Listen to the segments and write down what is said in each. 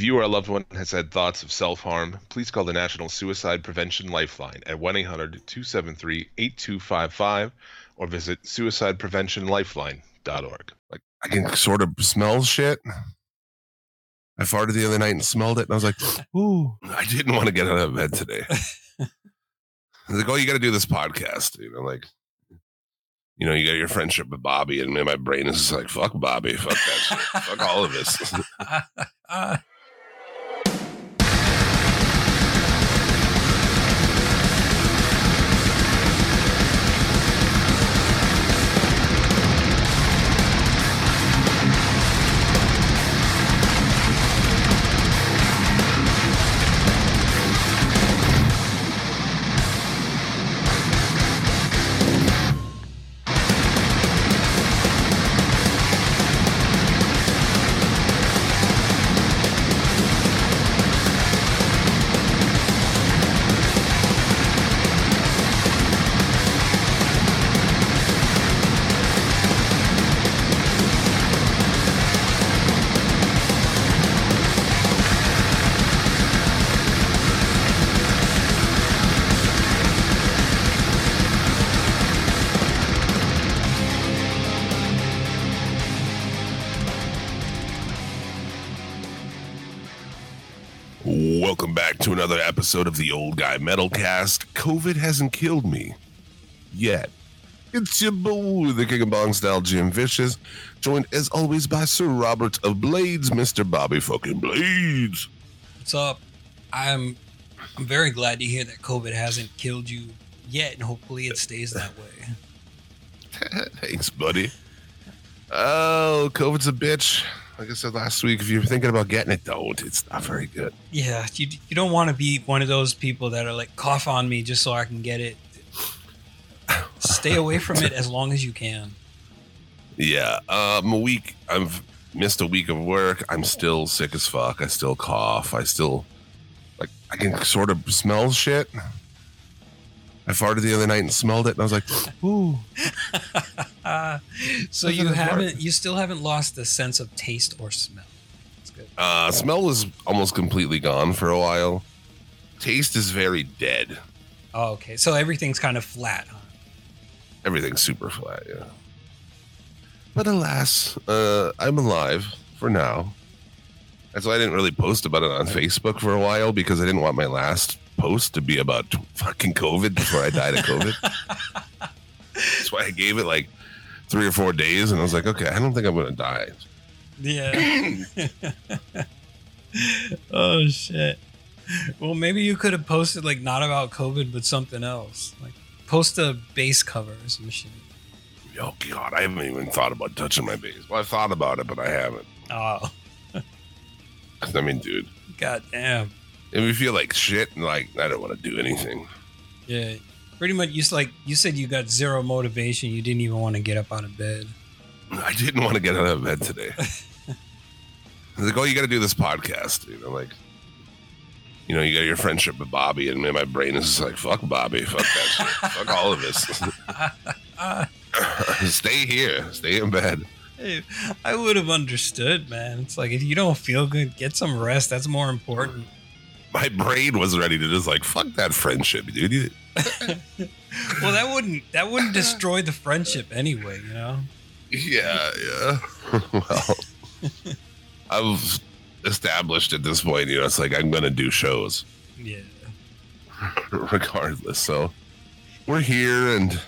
If you or a loved one has had thoughts of self harm, please call the National Suicide Prevention Lifeline at 1 800 273 8255 or visit suicidepreventionlifeline.org. Like I can sort of smell shit. I farted the other night and smelled it, and I was like, "Ooh!" I didn't want to get out of bed today. like, oh, you got to do this podcast, you know, like, you know, you got your friendship with Bobby, and my brain is just like, "Fuck Bobby, fuck that shit, fuck all of this." episode of the Old Guy Metalcast. COVID hasn't killed me yet. It's your boy, the King of Bong Style, Jim Vicious, joined as always by Sir Robert of Blades, Mr. Bobby fucking Blades. What's up? I'm I'm very glad to hear that COVID hasn't killed you yet, and hopefully it stays that way. Thanks, buddy. Oh, COVID's a bitch. Like I said last week, if you're thinking about getting it, don't. It's not very good. Yeah, you you don't want to be one of those people that are like cough on me just so I can get it. Stay away from it as long as you can. Yeah, um, a week. I've missed a week of work. I'm still sick as fuck. I still cough. I still like. I can sort of smell shit. I farted the other night and smelled it, and I was like, "Ooh." so Wasn't you haven't you still haven't lost the sense of taste or smell. That's good. Uh, smell was almost completely gone for a while. Taste is very dead. Oh, okay. So everything's kind of flat. Huh? Everything's super flat, yeah. But alas, uh, I'm alive for now. That's why I didn't really post about it on Facebook for a while because I didn't want my last post to be about fucking COVID before I died of COVID. That's why I gave it like three or four days, and I was like, okay, I don't think I'm gonna die. Yeah. oh shit. Well, maybe you could have posted like not about COVID but something else. Like post a bass cover or some shit. Oh god, I haven't even thought about touching my bass. Well, I thought about it, but I haven't. Oh, I mean, dude, god damn. if you feel like shit, and like I don't want to do anything. Yeah. Pretty much you like you said you got zero motivation. You didn't even want to get up out of bed. I didn't want to get out of bed today. like, oh, you got to do this podcast. You know, like, you know, you got your friendship with Bobby, and my brain is just like, fuck Bobby, fuck that shit, fuck all of this. Stay here, stay in bed. Hey, I would have understood, man. It's like if you don't feel good, get some rest. That's more important. My brain was ready to just like, fuck that friendship, dude. Well, that wouldn't that wouldn't destroy the friendship anyway, you know. Yeah, yeah. well, I've established at this point, you know, it's like I'm gonna do shows. Yeah. regardless. So we're here and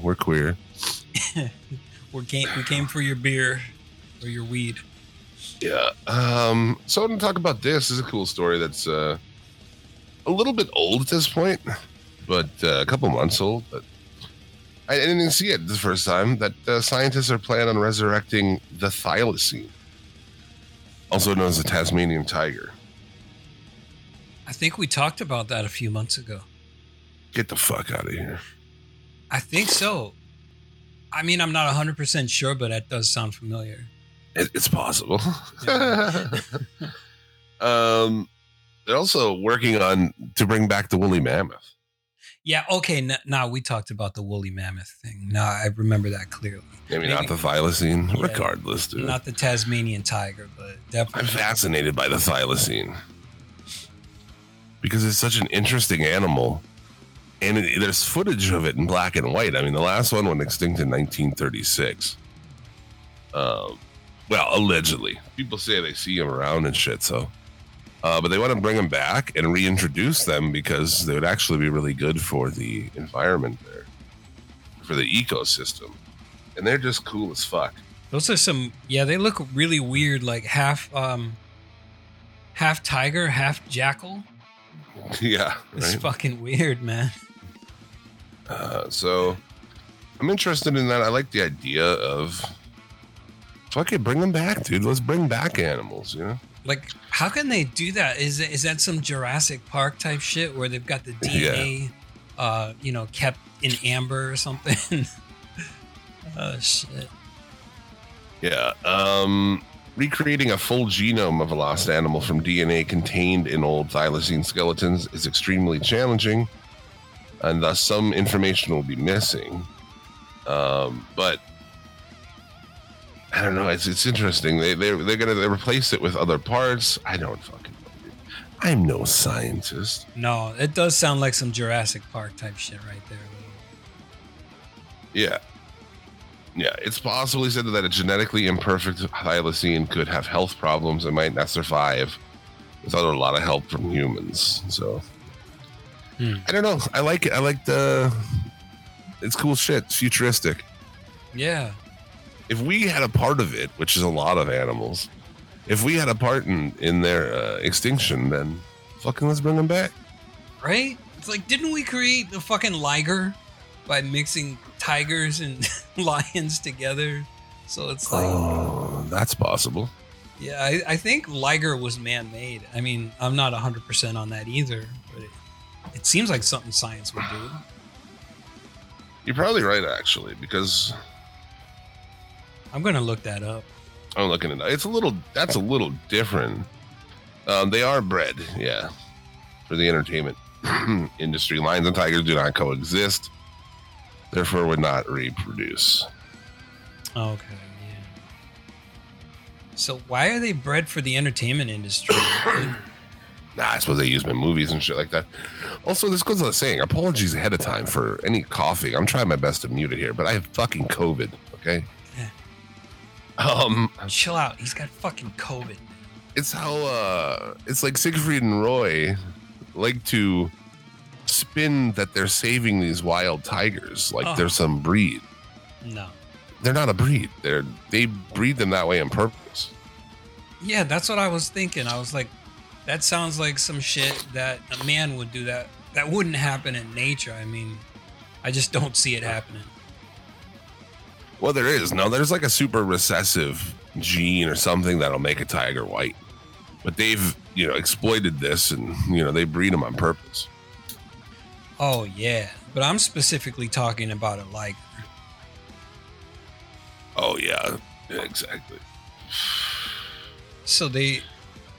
we're queer. We came we came for your beer or your weed. Yeah. Um, so I'm gonna talk about this. This is a cool story that's uh, a little bit old at this point, but uh, a couple months old. But I didn't see it the first time that uh, scientists are planning on resurrecting the thylacine, also known as the Tasmanian tiger. I think we talked about that a few months ago. Get the fuck out of here. I think so. I mean, I'm not 100% sure, but that does sound familiar. It, it's possible. Yeah. um, they're also working on to bring back the woolly mammoth. Yeah, okay. Now we talked about the woolly mammoth thing. Now I remember that clearly. Maybe, Maybe- not the thylacine. Yeah. Regardless, dude. Not the Tasmanian tiger, but definitely. I'm fascinated by the thylacine because it's such an interesting animal, and it, there's footage of it in black and white. I mean, the last one went extinct in 1936. Um, well, allegedly, people say they see them around and shit. So, uh, but they want to bring them back and reintroduce them because they would actually be really good for the environment there, for the ecosystem, and they're just cool as fuck. Those are some. Yeah, they look really weird, like half, um, half tiger, half jackal. yeah, It's right? fucking weird, man. Uh, so I'm interested in that. I like the idea of fuck it, bring them back, dude. Let's bring back animals. You know? Like, how can they do that? Is is that some Jurassic Park type shit where they've got the DNA, uh, you know, kept in amber or something? oh shit. Yeah. Um, recreating a full genome of a lost animal from DNA contained in old thylacine skeletons is extremely challenging, and thus some information will be missing. Um, but I don't know. It's it's interesting. They they they're gonna they replace it with other parts. I don't fucking know. I'm no scientist. No, it does sound like some Jurassic Park type shit right there. Yeah. Yeah, it's possibly said that a genetically imperfect thylacine could have health problems and might not survive without a lot of help from humans. So Hmm. I don't know. I like it. I like the it's cool shit. It's futuristic. Yeah. If we had a part of it, which is a lot of animals, if we had a part in in their uh, extinction, then fucking let's bring them back. Right? It's like, didn't we create the fucking liger by mixing tigers and lions together? So it's like, Oh, that's possible. yeah, I, I think liger was man made. I mean, I'm not 100% on that either, but it, it seems like something science would do. You're probably right, actually, because I'm going to look that up. I'm looking at it. It's a little. That's a little different. Um, they are bred, yeah, for the entertainment industry. Lions and tigers do not coexist, therefore would not reproduce. Okay, yeah. So why are they bred for the entertainment industry? Nah, I suppose they use them in movies and shit like that. Also, this goes without saying. Apologies ahead of time for any coughing. I'm trying my best to mute it here, but I have fucking COVID. Okay. Um, Chill out. He's got fucking COVID. it's how uh it's like Siegfried and Roy like to spin that they're saving these wild tigers like Oh. they're some breed. No. They're not a breed. They're they breed them that way on purpose. Yeah, that's what I was thinking. I was like, that sounds like some shit that a man would do that. That wouldn't happen in nature. I mean, I just don't see it happening. Well, there is. No, there's like a super recessive gene or something that'll make a tiger white. But they've, you know, exploited this and, you know, they breed them on purpose. Oh, yeah. But I'm specifically talking about a liger. Oh, yeah. Yeah, exactly. So they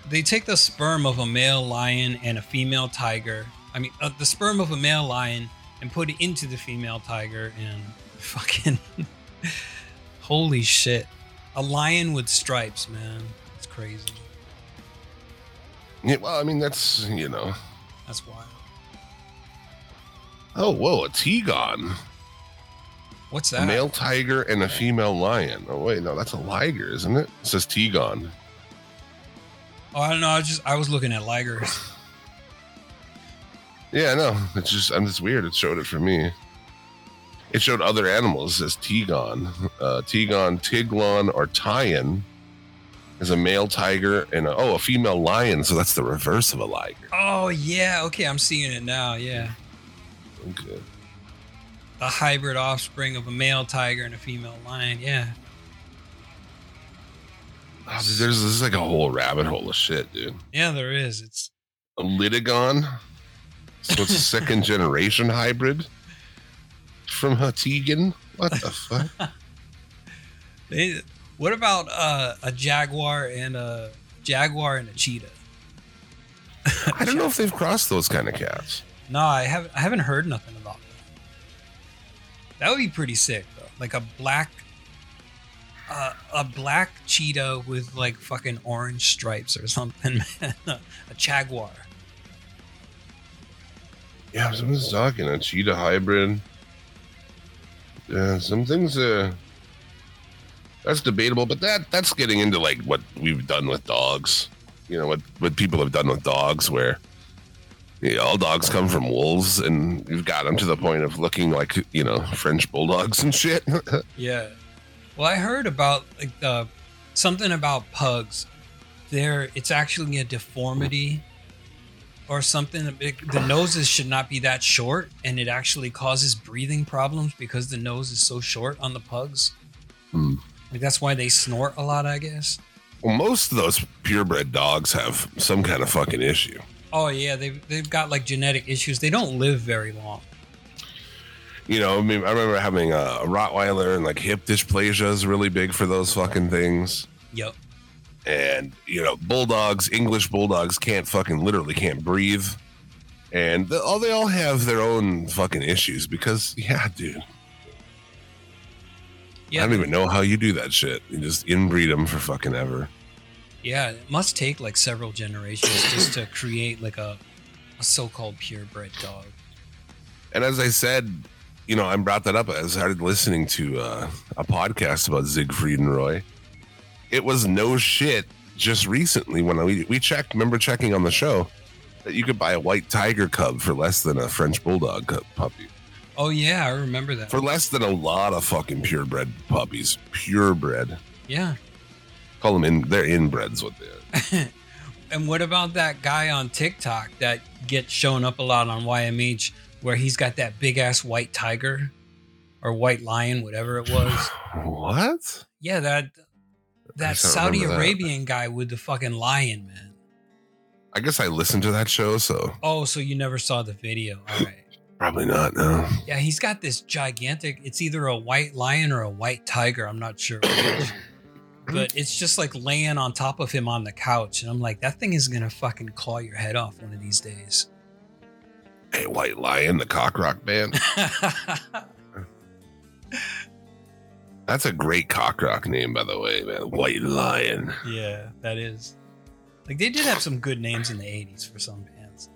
they take the sperm of a male lion and a female tiger. I mean, uh, the sperm of a male lion and put it into the female tiger and fucking holy shit. A lion with stripes, man. It's crazy. Yeah, well, I mean, that's, you know. That's wild. Oh, whoa, a Tigon. What's A that? male tiger and a female lion. Oh wait, no, that's a liger, isn't it? It says Tigon. Oh, I don't know. I was just I was looking at ligers. Yeah, no, it's just I'm just weird. It showed it for me. It showed other animals as Tigon, uh, Tigon, Tiglon, or Tyan is a male tiger and a, oh a female lion. So that's the reverse of a liger. Oh yeah, okay, I'm seeing it now. Yeah, Okay. the hybrid offspring of a male tiger and a female lion. Yeah. Oh, dude, there's this is like a whole rabbit hole of shit, dude. Yeah, there is. It's A Litigon. So it's a second generation hybrid from a What the fuck? they, what about uh, a jaguar and a jaguar and a cheetah? I don't know if they've crossed those kind of cats. No, I haven't. I haven't heard nothing about that. That would be pretty sick, though. Like a black, uh, a black cheetah with like fucking orange stripes or something, man. a jaguar. Yeah, someone's talking a cheetah hybrid. Yeah, some things. Uh, that's debatable, but that that's getting into like what we've done with dogs. You know what what people have done with dogs, where all dogs come from wolves, and you've got them to the point of looking like you know French bulldogs and shit. Yeah. Well, I heard about like the something about pugs. There, it's actually a deformity or something. It- The noses should not be that short, and it actually causes breathing problems because the nose is so short on the pugs. Hmm. Like that's why they snort a lot, I guess. well, most of those purebred dogs have some kind of fucking issue. Oh yeah, they've they've got like genetic issues. They don't live very long. You know, I mean, I remember having a, a Rottweiler and like hip dysplasia is really big for those fucking things. Yep. And you know bulldogs english bulldogs can't fucking literally can't breathe. And the, all they all have their own fucking issues because yeah dude. Yeah, i don't even know how you do that shit. You just inbreed them for fucking ever. Yeah, it must take like several generations just to create like a, a so-called purebred dog. and as i said you know i brought that up. I started listening to uh, a podcast about siegfried and roy it was no shit just recently when we, we checked remember checking on the show that you could buy a white tiger cub for less than a french bulldog puppy Oh yeah, I remember that. for less than a lot of fucking purebred puppies. Purebred. yeah. Call them in. They're inbreds. What they are. And what about that guy on TikTok that gets shown up a lot on YMH where he's got that big ass white tiger or white lion, whatever it was? What? yeah, that that Saudi that. Arabian guy with the fucking lion, man. I guess I listened to that show, so Oh, so you never saw the video. All right. probably not. No. Yeah, he's got this gigantic. It's either a white lion or a white tiger. I'm not sure but it's just like laying on top of him on the couch, and I'm like, that thing is gonna fucking claw your head off one of these days. Hey, White Lion, the cock rock band. That's a great cock rock name, by the way, man. White Lion. yeah, that is. Like they did have some good names in the '80s for some bands.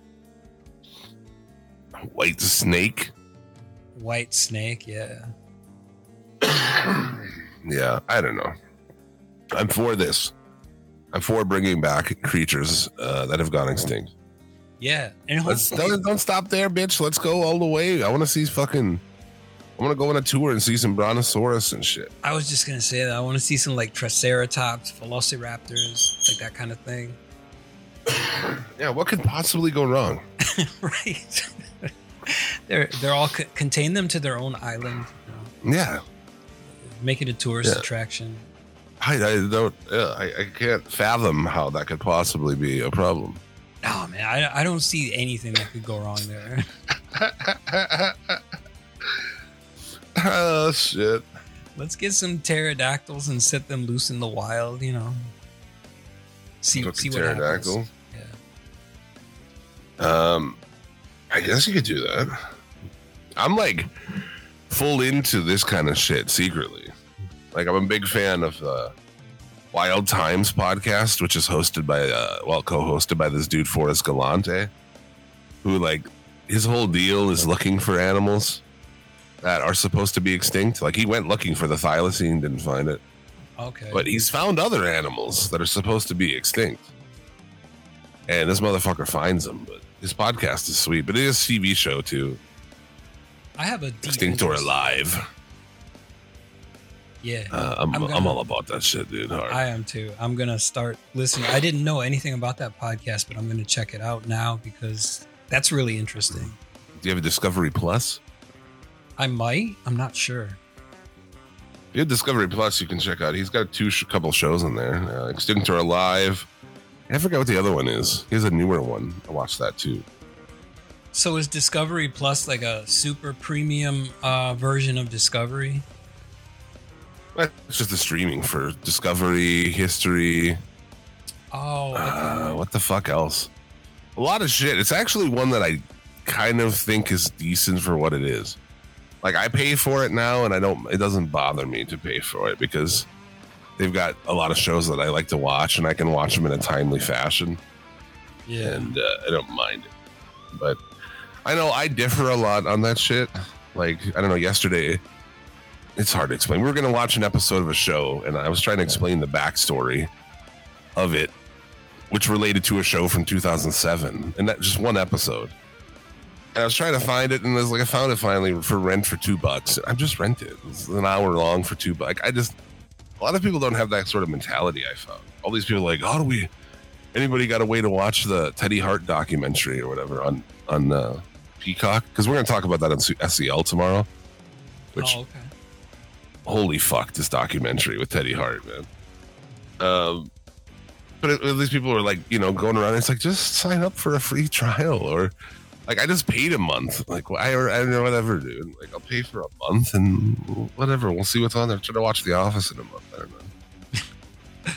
White Snake. White Snake, yeah. Yeah, I don't know. I'm for this. I'm for bringing back creatures uh, that have gone extinct. Yeah, and don't, don't stop there, bitch. Let's go all the way. I want to see fucking. I want to go on a tour and see some brontosaurus and shit. I was just gonna say that I want to see some like Triceratops, Velociraptors, like that kind of thing. Yeah, what could possibly go wrong? right. they're they're all co- contain them to their own island. You know, Yeah, make it a tourist Yeah. attraction. I, I don't. Yeah, I, I can't fathom how that could possibly be a problem. Oh man, I, I don't see anything that could go wrong there. oh shit! Let's get some pterodactyls and set them loose in the wild. You know, see Look see what happens. Yeah. Um, I guess you could do that. I'm like full into this kind of shit secretly. Like I'm a big fan of uh, Wild Times podcast, which is hosted by uh, well, co-hosted by this dude Forrest Galante, who like his whole deal is looking for animals that are supposed to be extinct. Like he went looking for the thylacine, didn't find it, Okay. but he's found other animals that are supposed to be extinct. And this motherfucker finds them, but his podcast is sweet. But it is a TV show too. I have a Extinct or Alive. Yeah. Uh, I'm, I'm I'm, all about that shit, dude. Hard. I am too. I'm gonna start listening. I didn't know anything about that podcast, but I'm gonna check it out now because that's really interesting. Do you have a Discovery Plus? I might. I'm not sure. You have Discovery Plus, you can check out. He's got two sh- couple shows in there. Uh, Extinct or Alive. I forgot what the other one is. He has a newer one. I watched that too. So is Discovery Plus like a super premium uh, version of Discovery? It's just the streaming for Discovery, History. Oh, okay. Uh, what the fuck else? A lot of shit. It's actually one that I kind of think is decent for what it is. Like I pay for it now, and I don't. It doesn't bother me to pay for it because they've got a lot of shows that I like to watch, and I can watch them in a timely fashion, Yeah. and uh, I don't mind it. But I know I differ a lot on that shit. Like I don't know. Yesterday, it's hard to explain. We were gonna watch an episode of a show, and I was trying to explain the backstory of it, which related to a show from 2007, and that just one episode. I was trying to find it, and it was like I found it finally for rent for two bucks. I'm just rent it. It's an hour long for two bucks. I just a lot of people don't have that sort of mentality. I found all these people like, how do we? Anybody got a way to watch the Teddy Hart documentary or whatever on on uh, Peacock? Because we're going to talk about that on SEL tomorrow. Which oh, okay. holy fuck, this documentary with Teddy Hart, man. Um, but at least people are like, you know, going around. It's like just sign up for a free trial, or like I just paid a month. Like? Or I don't know, whatever, dude. Like I'll pay for a month and whatever. We'll see what's on there. Try to watch The Office in a month. I don't know.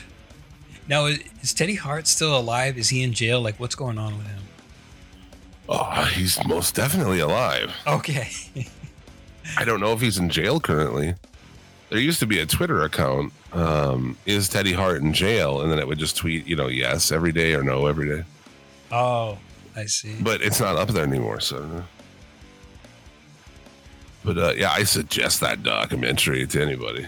Now, is, is Teddy Hart still alive? Is he in jail? Like, what's going on with him? Oh, he's most definitely alive. Okay. I don't know if he's in jail currently. There used to be a Twitter account. Um, is Teddy Hart in jail? And then it would just tweet, you know, yes every day or no every day. oh, I see. but it's not up there anymore. So, I don't know. but uh, yeah, I suggest that documentary to anybody.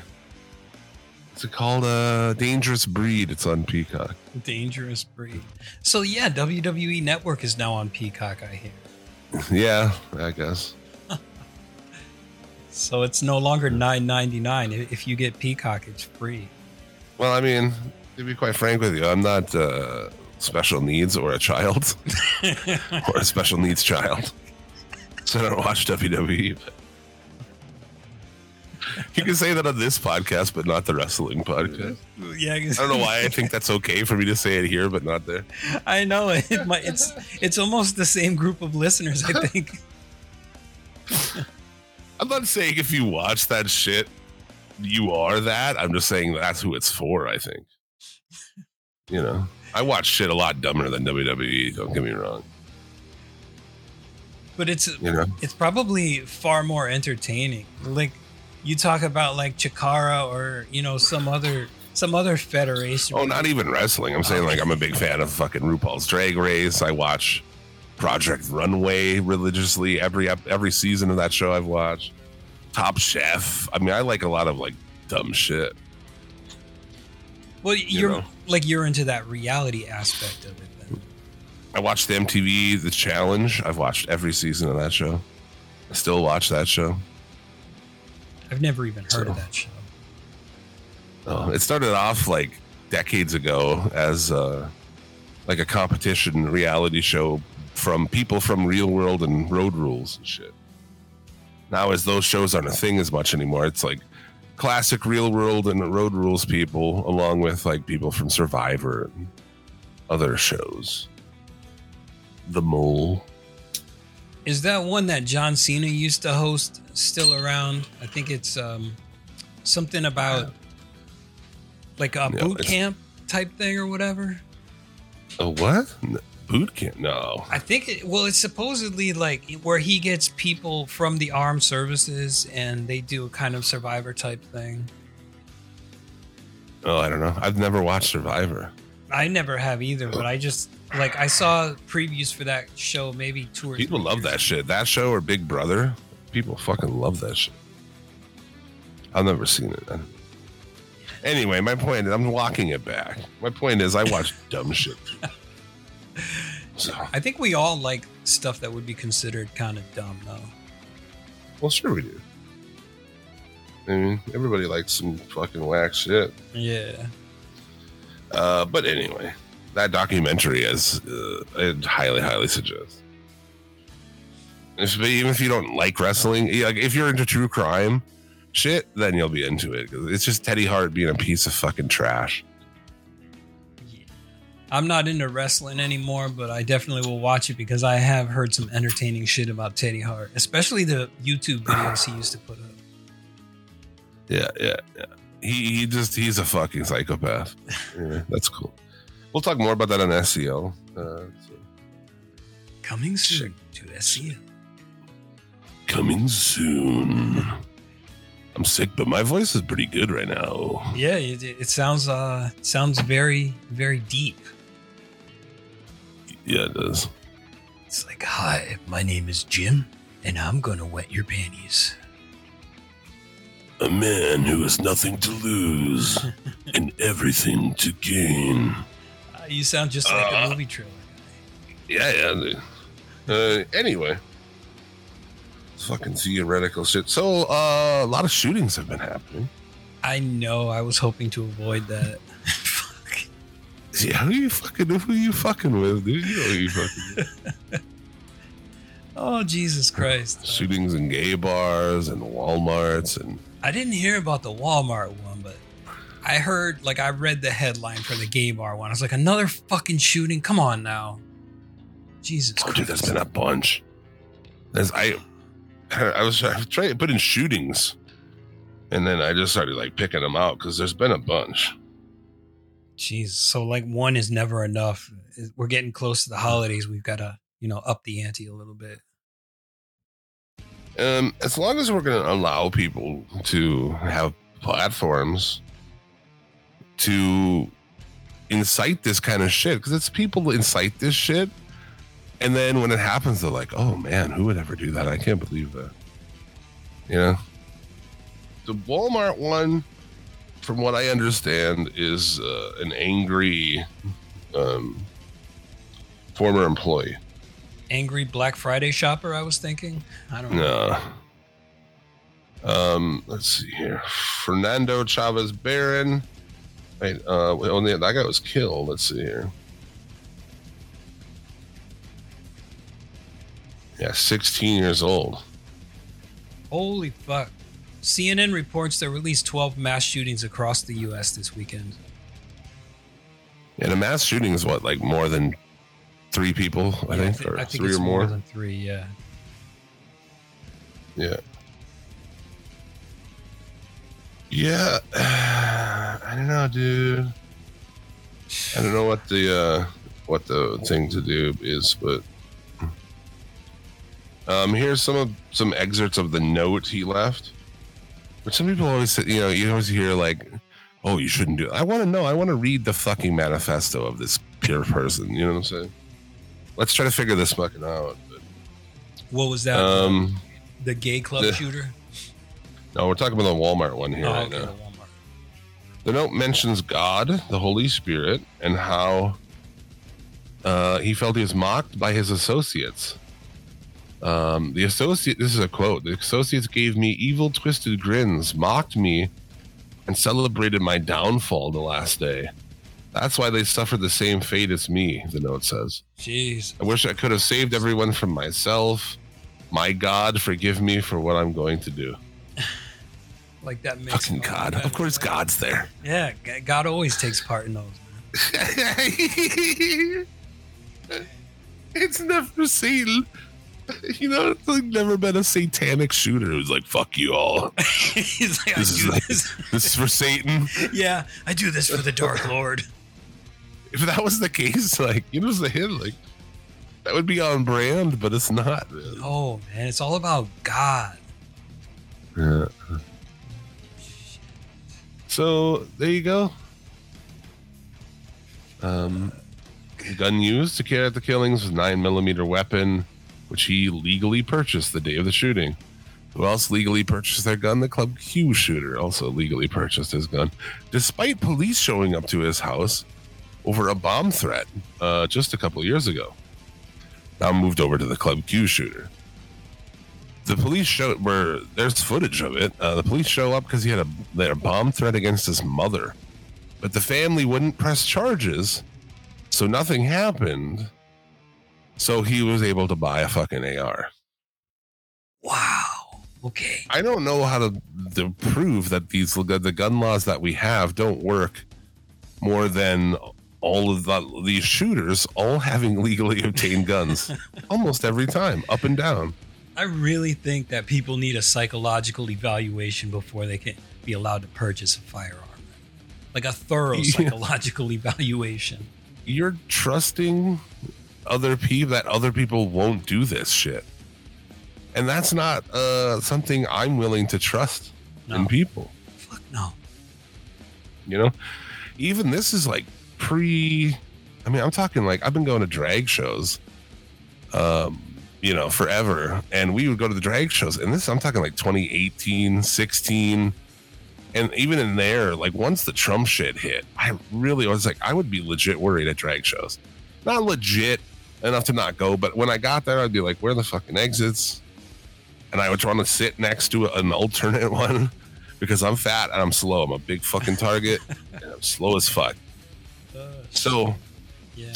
What's it called? Uh, Dangerous Breed. It's on Peacock. Dangerous breed. So yeah, WWE Network is now on Peacock. I hear. yeah, I guess. So it's no longer nine ninety nine. If you get Peacock, it's free. Well, I mean, to be quite frank with you, I'm not uh, special needs or a child or a special needs child, so I don't watch WWE. But you can say that on this podcast, but not the wrestling podcast. yeah, I don't know why I think that's okay for me to say it here, but not there. I know it. Might, it's it's almost the same group of listeners. I think. I'm not saying if you watch that shit, you are that. I'm just saying that's who it's for, I think. You know, I watch shit a lot dumber than WWE, don't get me wrong. But it's You know, it's probably far more entertaining. Like you talk about like Chikara or you know some other some other federation. oh, not even wrestling. I'm saying like I'm a big fan of fucking RuPaul's Drag Race. I watch Project Runway religiously every every season of that show I've watched. Top Chef. I mean, I like a lot of like dumb shit. well, you're know. Like you're into that reality aspect of it. Then. I watched the MTV The Challenge. I've watched every season of that show. I still watch that show. I've never even heard of that show. Oh, it started off like decades ago as uh, like a competition reality show from people from Real World and Road Rules and shit. Now, as those shows aren't a thing as much anymore, it's like classic Real World and Road Rules people, along with like people from Survivor and other shows. The Mole. Is that one that John Cena used to host still around? I think it's um, something about like a No, boot camp type thing or whatever. A what? Boot camp? No. I think it, well, it's supposedly like where he gets people from the armed services and they do a kind of survivor type thing. Oh, I don't know. I've never watched Survivor. I never have either, but I just like I saw previews for that show maybe two or People love that shit. That show or Big Brother. People fucking love that shit. I've never seen it. Anyway, my point is I'm walking it back. My point is I watch dumb shit. So, I think we all like stuff that would be considered kind of dumb, though. well, sure we do. I mean, everybody likes some fucking whack shit. Yeah. Uh, but anyway, that documentary is uh, I highly, highly suggest. If, even if you don't like wrestling, like if you're into true crime shit, then you'll be into it. It's just Teddy Hart being a piece of fucking trash. I'm not into wrestling anymore, but I definitely will watch it because I have heard some entertaining shit about Teddy Hart, especially the YouTube videos he used to put up. Yeah, yeah, yeah. He he just he's a fucking psychopath. yeah, that's cool. We'll talk more about that on SEO. Uh, so. Coming soon to SCL. Coming soon. I'm sick, but my voice is pretty good right now. Yeah, it, it sounds uh sounds very very deep. Yeah, it does. It's like, hi, my name is Jim, and I'm gonna wet your panties. A man who has nothing to lose and everything to gain. Uh, you sound just like Uh, a movie trailer. Yeah, yeah. Uh, anyway, fucking theoretical shit. So, uh, a lot of shootings have been happening. I know. I was hoping to avoid that. Yeah, who you fucking who you fucking with, dude? You know who you fucking with. Oh Jesus Christ! Shootings in gay bars and Walmarts and I didn't hear about the Walmart one, but I heard like I read the headline for the gay bar one. I was like, another fucking shooting. Come on now, Jesus oh, Christ! dude, there's been a bunch. There's I, I was, I was trying to put in shootings, and then I just started like picking them out because there's been a bunch. Jesus. So like one is never enough. We're getting close to the holidays. We've got to you know up the ante a little bit. Um, as long as we're going to allow people to have platforms to incite this kind of shit, because it's people incite this shit, and then when it happens, they're like, "Oh man, who would ever do that? I can't believe that." You know, the Walmart one, from what I understand, is uh, an angry um, former employee. Angry Black Friday shopper. I was thinking. I don't know. No. Um, let's see here. Fernando Chavez Barron. Wait, uh, only that guy was killed. Let's see here. Yeah, 16 years old. Holy fuck! CNN reports there were at least 12 mass shootings across the U.S. this weekend. And a mass shooting is what, like more than three people, I Yeah, think, thi- or I think three it's or more. than three. Yeah. Yeah. Yeah. I don't know, dude. I don't know what the uh what the thing to do is, but um here's some of some excerpts of the note he left. But some people always say, you know, you always hear like, oh, you shouldn't do it. I want to know. I want to read the fucking manifesto of this pure person. You know what I'm saying? Let's try to figure this fucking out. But, What was that? um, the gay club the- shooter. no, we're talking about the Walmart one here oh, right okay, now. the. The note mentions God, the Holy Spirit, and how uh, he felt he was mocked by his associates. Um, the associate, this is a quote. The associates gave me evil, twisted grins, mocked me, and celebrated my downfall the last day. That's why they suffered the same fate as me. The note says. Jeez. I wish I could have saved everyone from myself. My God, forgive me for what I'm going to do. Like that makes Fucking God. Of course? God's there. Yeah, God always takes part in those. It's never seen. You know, it's like never been a satanic shooter who's like, "Fuck you all." He's like, I This is do like- this. This is for Satan. yeah, I do this for the Dark Lord. If that was the case, like you know, the hit, like that would be on brand, but it's not. Man. Oh man, it's all about God. Yeah. So there you go. Um, gun used to carry out the killings was nine millimeter weapon, which he legally purchased the day of the shooting. Who else legally purchased their gun? The Club Q shooter also legally purchased his gun, despite police showing up to his house over a bomb threat uh, just a couple years ago. Now moved over to the Club Q shooter the police show where there's footage of it. Uh, the police show up because he had a, they had a bomb threat against his mother, but the family wouldn't press charges, so nothing happened. So he was able to buy a fucking AR. Wow. Okay. I don't know how to, to prove that these the gun laws that we have don't work more than all of the, these shooters all having legally obtained guns almost every time, up and down. I really think that people need a psychological evaluation before they can be allowed to purchase a firearm. Like a thorough Yeah. psychological evaluation. you're trusting other people that other people won't do this shit. And that's not uh something I'm willing to trust in people. Fuck no. You know? Even this is like pre I mean, I'm talking like I've been going to drag shows um you know, forever. And we would go to the drag shows. And this, I'm talking like 2018, 16. And even in there, like once the Trump shit hit, I really was like, I would be legit worried at drag shows. Not legit enough to not go, but when I got there, I'd be like, where are the fucking exits? And I would want to sit next to an alternate one because I'm fat and I'm slow. I'm a big fucking target and I'm slow as fuck. So, Yeah.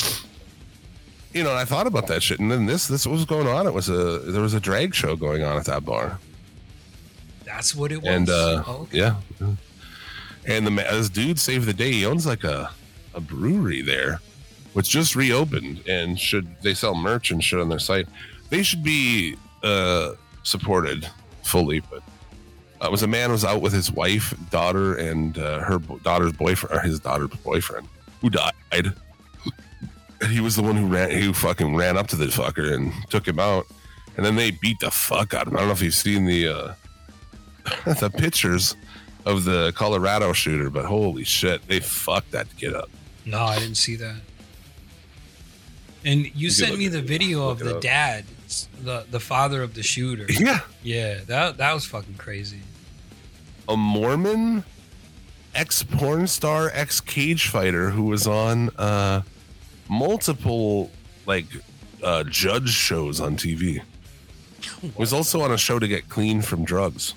you know, I thought about that shit, and then this this was going on. It was a there was a drag show going on at that bar, That's what it was. and uh, Oh, okay. yeah, and the this dude saved the day. He owns like a a brewery there, which just reopened, and should they sell merch and shit on their site, they should be uh supported fully. But uh, it was a man was out with his wife, daughter, and uh, her bo- daughter's boyfriend, or his daughter's boyfriend, who died. And he was the one who ran, who fucking ran up to the fucker and took him out. And then they beat the fuck out of him. I don't know if you've seen the uh, the pictures of the Colorado shooter, but holy shit, they fucked that kid up. No, I didn't see that. And you, sent me the video of the dad, the the father of the shooter. Yeah, Yeah, that that was fucking crazy. a Mormon ex porn star, ex cage fighter who was on uh, multiple like uh, judge shows on TV. Was also on a show to get clean from drugs,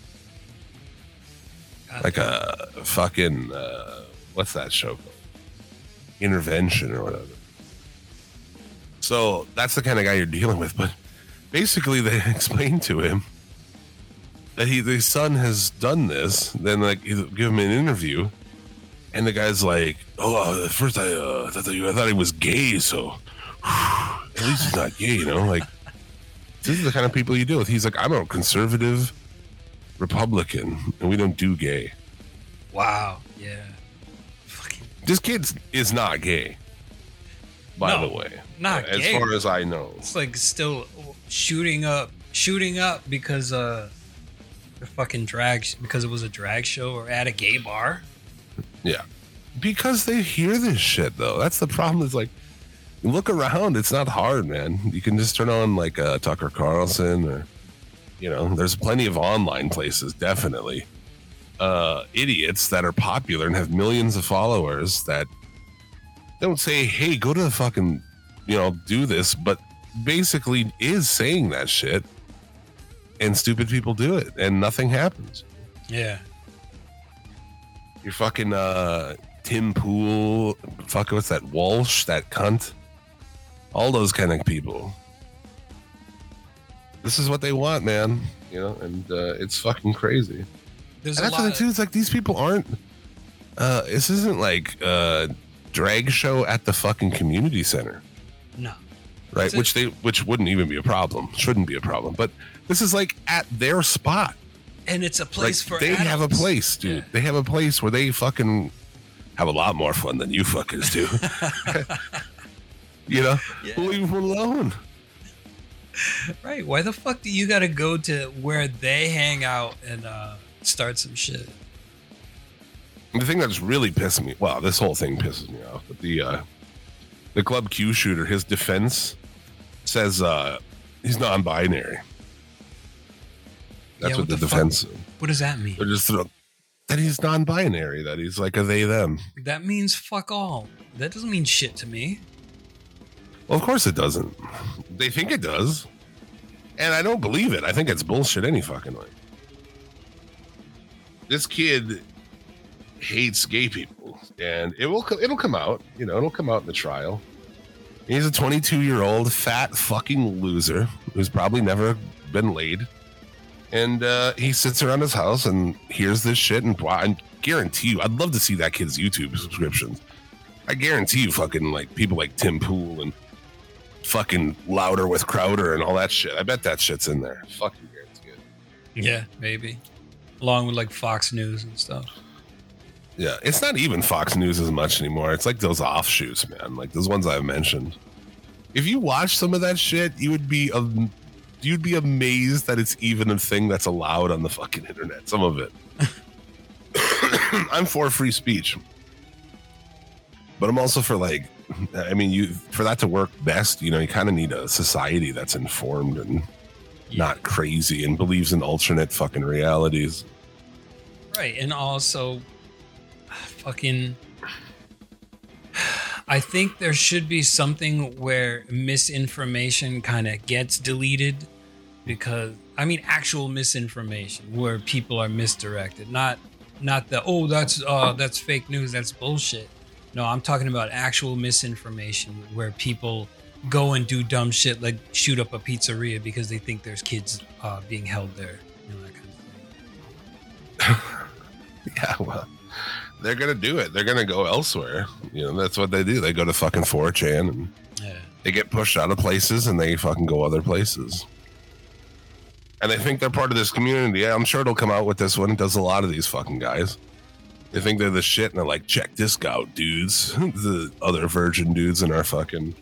God like damn. a fucking uh, what's that show called? Intervention or whatever. So that's the kind of guy you're dealing with. But basically, they explained to him that he the son has done this. Then like give him an interview, and the guy's like, "Oh, uh, at first I uh, thought you, I thought he was gay, so at least he's not gay, you know." Like this is the kind of people you deal with. He's like, "I'm a conservative Republican, and we don't do gay." wow. Yeah. Fucking This kid is not gay. By No, the way, not as gay. far as I know. it's like still shooting up, shooting up because uh, the fucking drag because it was a drag show or at a gay bar. Yeah. Because they hear this shit though. That's the problem. Is like look around, it's not hard, man. You can just turn on like uh, Tucker Carlson or you know, there's plenty of online places, definitely. Uh idiots that are popular and have millions of followers that don't say, "Hey, go to the fucking, you know, do this," but basically is saying that shit. And stupid people do it and nothing happens. Yeah. You're fucking uh Tim Pool, fuck what's that Walsh, that cunt. All those kind of people. This is what they want, man. You know, and uh, it's fucking crazy. There's And a that's the too. It's like these people aren't. Uh, this isn't like a drag show at the fucking community center, no. right? It's which they which wouldn't even be a problem. Shouldn't be a problem. But this is like at their spot. And it's a Like place for they have a place, dude. Yeah. They have a place where they fucking have a lot more fun than you fuckers do. you know, Yeah. leave them alone. Right. Why the fuck do you got to go to where they hang out and uh, start some shit? The thing that's really pissing me, well, this whole thing pisses me off, but the uh, the Club Q shooter, his defense says uh, he's non-binary. That's Yeah, what, what the, the fuck? defense. What does that mean? They're just that he's non-binary. That he's like a they them. That means fuck all. That doesn't mean shit to me. Well, of course it doesn't. They think it does. And I don't believe it. I think it's bullshit any fucking way. This kid hates gay people and it will it'll come out, you know, it'll come out in the trial. He's a 22-year-old fat fucking loser who's probably never been laid. And uh, he sits around his house and hears this shit and I guarantee you I'd love to see that kid's YouTube subscriptions. I guarantee you fucking like people like Tim Pool and fucking louder with Crowder and all that shit. I bet that shit's in there. Fucking guarantee it. Yeah, maybe. Along with like Fox News and stuff. Yeah, it's not even Fox News as much anymore. It's like those offshoots, man. Like those ones I've mentioned. If you watch some of that shit, you would be um, you'd be amazed that it's even a thing that's allowed on the fucking internet. Some of it. I'm for free speech, but I'm also for like, I mean, you for that to work best, you know, you kind of need a society that's informed and not crazy and believes in alternate fucking realities. Right, and also, fucking. I think there should be something where misinformation kind of gets deleted because I mean actual misinformation where people are misdirected, not not the oh that's uh that's fake news, that's bullshit. No, I'm talking about actual misinformation where people go and do dumb shit like shoot up a pizzeria because they think there's kids uh, being held there. You know, that kind of thing. Yeah, well, they're gonna do it. They're gonna go elsewhere. You know, that's what they do. They go to fucking 4chan and Yeah. they get pushed out of places and they fucking go other places. And they think they're part of this community. Yeah, I'm sure it'll come out with this one. It does a lot of these fucking guys. They think they're the shit and they're like, check this out, dudes. the other virgin dudes in our fucking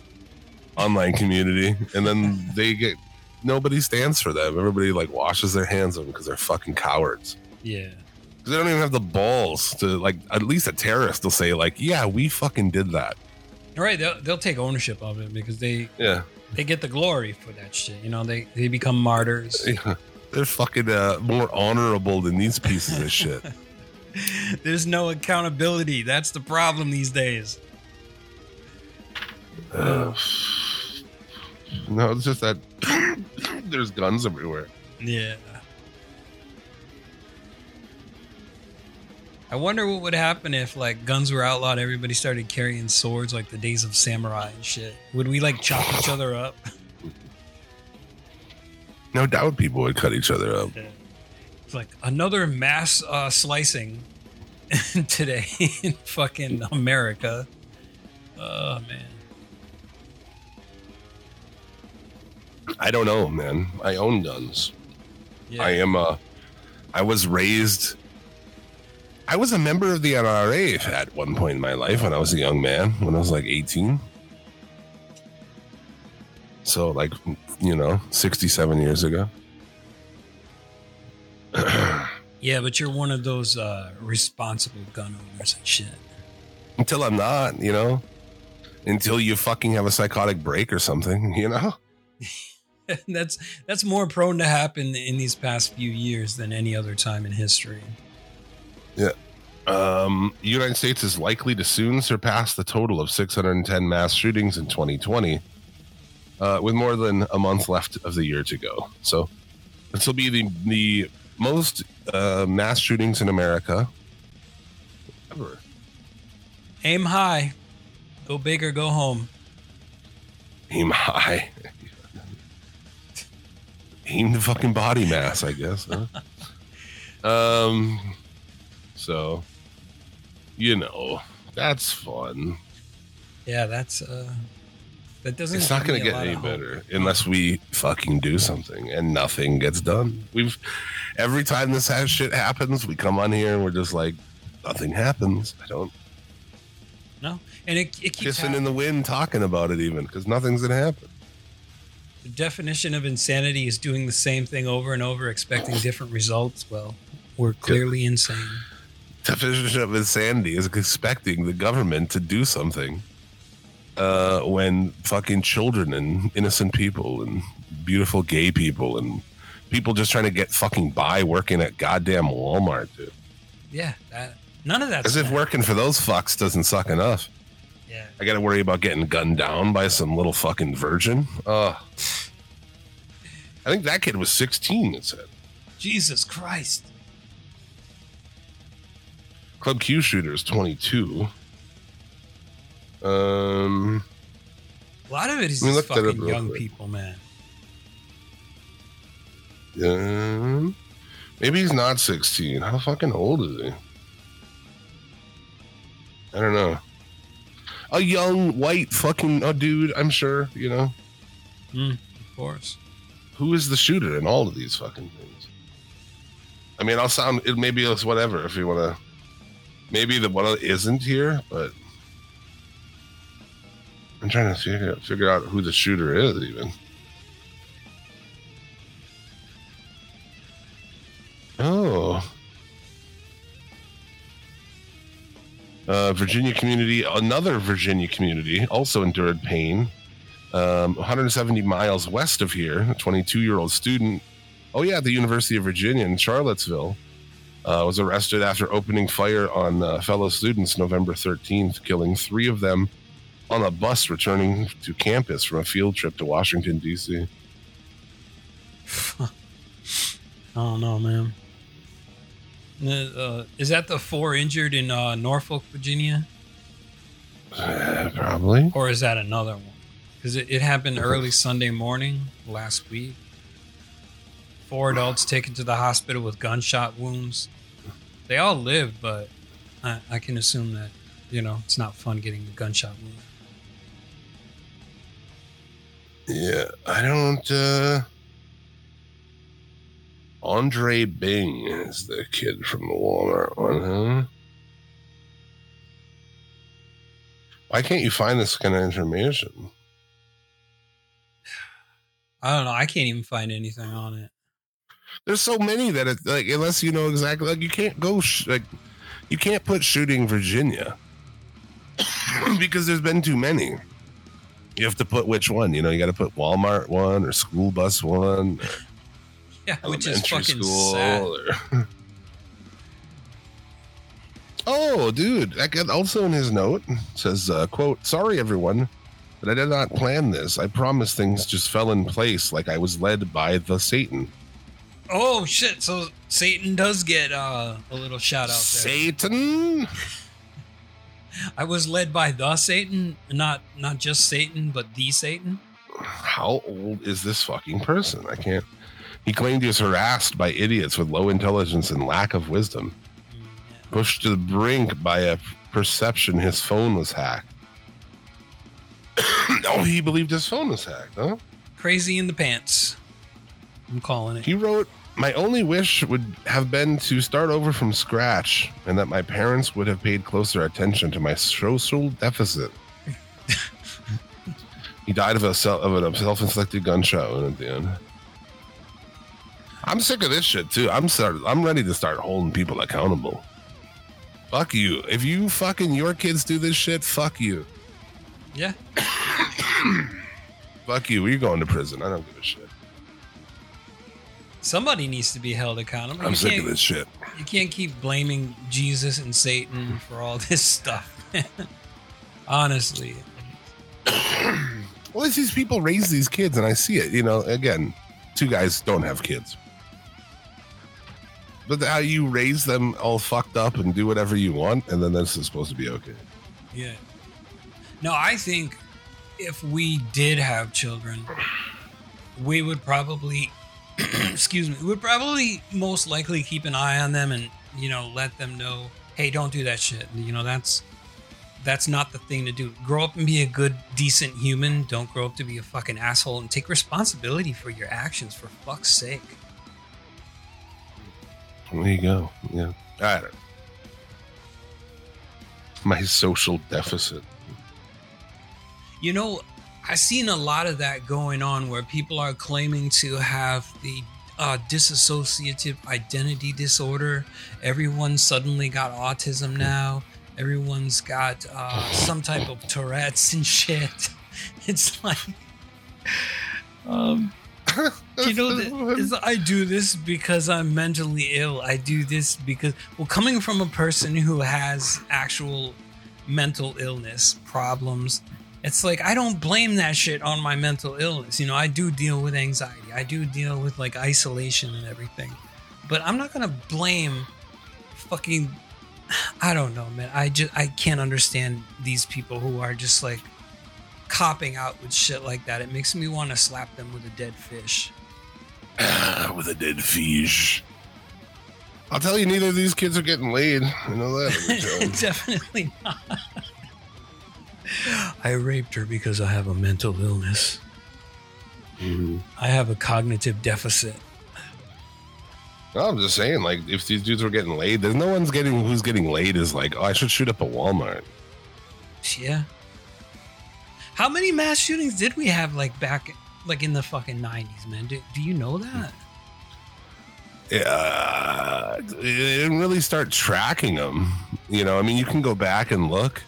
online community. And then they get nobody stands for them. Everybody like washes their hands of them because they're fucking cowards. Yeah. They don't even have the balls to like at least a terrorist will say, like, yeah, we fucking did that. Right. They'll, they'll take ownership of it because they Yeah. they get the glory for that shit. You know, they they become martyrs. Yeah. They're fucking uh, more honorable than these pieces of shit. There's no accountability. That's the problem these days. Uh, no, it's just that there's guns everywhere. Yeah. I wonder what would happen if like guns were outlawed, everybody started carrying swords like the days of samurai and shit. Would we like chop each other up? No doubt people would cut each other up. It's like another mass uh, slicing today in fucking America. Oh man. I don't know, man. I own guns. Yeah. I am a. I was raised. I was a member of the NRA at one point in my life when I was a young man, when I was like 18. So, like, you know, 67 years ago. Yeah, but you're one of those uh, responsible gun owners and shit. Until I'm not, you know? Until you fucking have a psychotic break or something, you know? that's that's more prone to happen in these past few years than any other time in history. Um, the United States is likely to soon surpass the total of 610 mass shootings in 2020, uh, with more than a month left of the year to go. So, this will be the the most uh, mass shootings in America ever. Aim high, go big or go home. Aim high. Aim the fucking body mass, I guess. Huh? um, so you know that's fun. Yeah, that's uh, that doesn't. It's not going to get any better unless we fucking do something, and nothing gets done. We've every time this has shit happens, we come on here and we're just like, nothing happens. I don't No, and it, it keeps kissing in the wind talking about it even because nothing's gonna happen. The definition of insanity is doing the same thing over and over, expecting different results. Well, we're clearly insane. Definition of insanity is expecting the government to do something uh, when fucking children and innocent people and beautiful gay people and people just trying to get fucking by working at goddamn Walmart, dude. Yeah, that, none of that. As if working for those fucks doesn't suck enough. Yeah, I got to worry about getting gunned down by some little fucking virgin. Uh, I think that kid was 16, it said. Jesus Christ. Club Q shooter is 22. Um, A lot of it is just look that up fucking young quick. people, man. um, maybe he's not 16. How fucking old is he? I don't know. A young white fucking dude, I'm sure, you know. Of course. who is the shooter in all of these fucking things? I mean, I'll sound it. Maybe it's whatever if you want to. Maybe the one isn't here, but I'm trying to figure, figure out who the shooter is, even. Oh. Uh, Virginia community, another Virginia community, also endured pain. Um, 170 miles west of here, a 22 year old student, oh, yeah, the University of Virginia in Charlottesville, uh, was arrested after opening fire on uh, fellow students November 13th, killing three of them on a bus returning to campus from a field trip to Washington, D.C. I don't know, man. Uh, is that the four injured in uh, Norfolk, Virginia, Uh, probably. or is that another one? Because it, it happened early Sunday morning last week. Four adults taken to the hospital with gunshot wounds. They all lived, but I, I can assume that you know it's not fun getting a gunshot wound. Yeah, I don't. uh Andre Bing is the kid from the Walmart one, huh? Why can't you find this kind of information? I don't know. I can't even find anything on it. There's so many that it like unless you know exactly like you can't go sh- like you can't put shooting Virginia because there's been too many. You have to put which one, you know, you got to put Walmart one or school bus one, Yeah, which is fucking sad. or- oh, dude! That also in his note says, uh, "quote Sorry, everyone, but I did not plan this. I promise things just fell in place, like I was led by the Satan. Oh shit! So Satan does get uh, a little shout out there. Satan? I was led by the Satan, not not just Satan, but the Satan. How old is this fucking person? I can't." He claimed he was harassed by idiots with low intelligence and lack of wisdom. pushed to the brink by a perception his phone was hacked. oh, he believed his phone was hacked, huh? Crazy in the pants. I'm calling it. He wrote, My only wish would have been to start over from scratch and that my parents would have paid closer attention to my social deficit. he died of a, self, of a self-inflicted gunshot wound at the end. I'm sick of this shit too. I'm start, I'm ready to start holding people accountable. Fuck you. If you fucking your kids do this shit, fuck you. Yeah. Fuck you. We're going to prison. I don't give a shit. Somebody needs to be held accountable. I'm you sick of this shit. You can't keep blaming Jesus and Satan for all this stuff. Honestly. Well, it's these people raise these kids, and I see it. You know, again, two guys don't have kids. But how you raise them all fucked up and do whatever you want, and then this is supposed to be okay. Yeah. No, I think if we did have children, we would probably, excuse me, we would probably most likely keep an eye on them and you know let them know, hey, don't do that shit. You know that's that's not the thing to do. Grow up and be a good, decent human. Don't grow up to be a fucking asshole and take responsibility for your actions. For fuck's sake. There you go. Yeah. I don't My social deficit. You know, I've seen a lot of that going on where people are claiming to have the uh, disassociative identity disorder. Everyone suddenly got autism now. Everyone's got uh, some type of Tourette's and shit. It's like, um, you know, I do this because I'm mentally ill. I do this because, well, coming from a person who has actual mental illness problems, it's like I don't blame that shit on my mental illness. You know, I do deal with anxiety. I do deal with like isolation and everything. But I'm not gonna blame fucking I don't know, man. I just I can't understand these people who are just like copping out with shit like that. It makes me want to slap them with a dead fish. with a dead fish. I'll tell you, neither of these kids are getting laid. I know that. Definitely not. I raped her because I have a mental illness. Mhm. I have a cognitive deficit. I'm just saying, like, if these dudes were getting laid, there's no one's getting who's getting laid is like, oh, I should shoot up a Walmart. Yeah. How many mass shootings did we have like back like in the fucking 90s, man? Do, do you know that? Yeah, it didn't really start tracking them. You know, I mean, you can go back and look.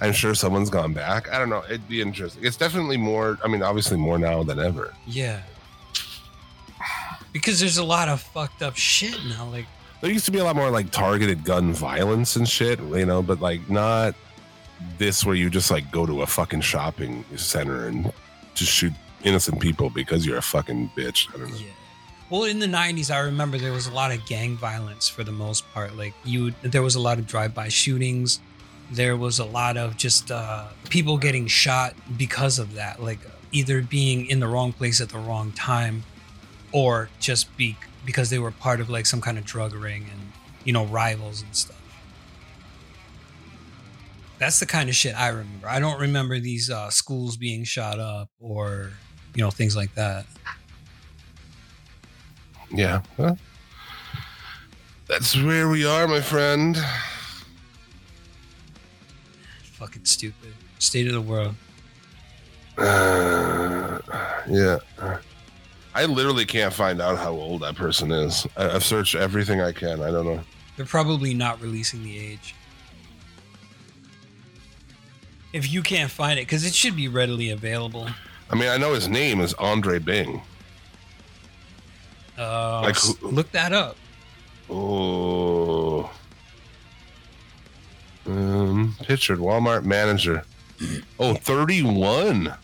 I'm sure someone's gone back. I don't know. It'd be interesting. It's definitely more. I mean, obviously more now than ever. Yeah. Because there's a lot of fucked up shit now. Like, There used to be a lot more like targeted gun violence and shit, you know, but like not this where you just like go to a fucking shopping center and just shoot innocent people because you're a fucking bitch. I don't know. yeah. Well, in the 90s, I remember there was a lot of gang violence for the most part. Like, you, there was a lot of drive-by shootings. There was a lot of just uh, people getting shot because of that. Like, either being in the wrong place at the wrong time, or just be because they were part of like some kind of drug ring and you know rivals and stuff. That's the kind of shit I remember. I don't remember these uh, schools being shot up or you know things like that. Yeah. Well, that's where we are, my friend. Fucking stupid. State of the world. Uh, yeah. I literally can't find out how old that person is. I, I've searched everything I can. I don't know. They're probably not releasing the age. If you can't find it, because it should be readily available. I mean, I know his name is Andre Bing. Uh, Like who- look that up. Oh. Um, pictured Walmart manager. Oh, 31.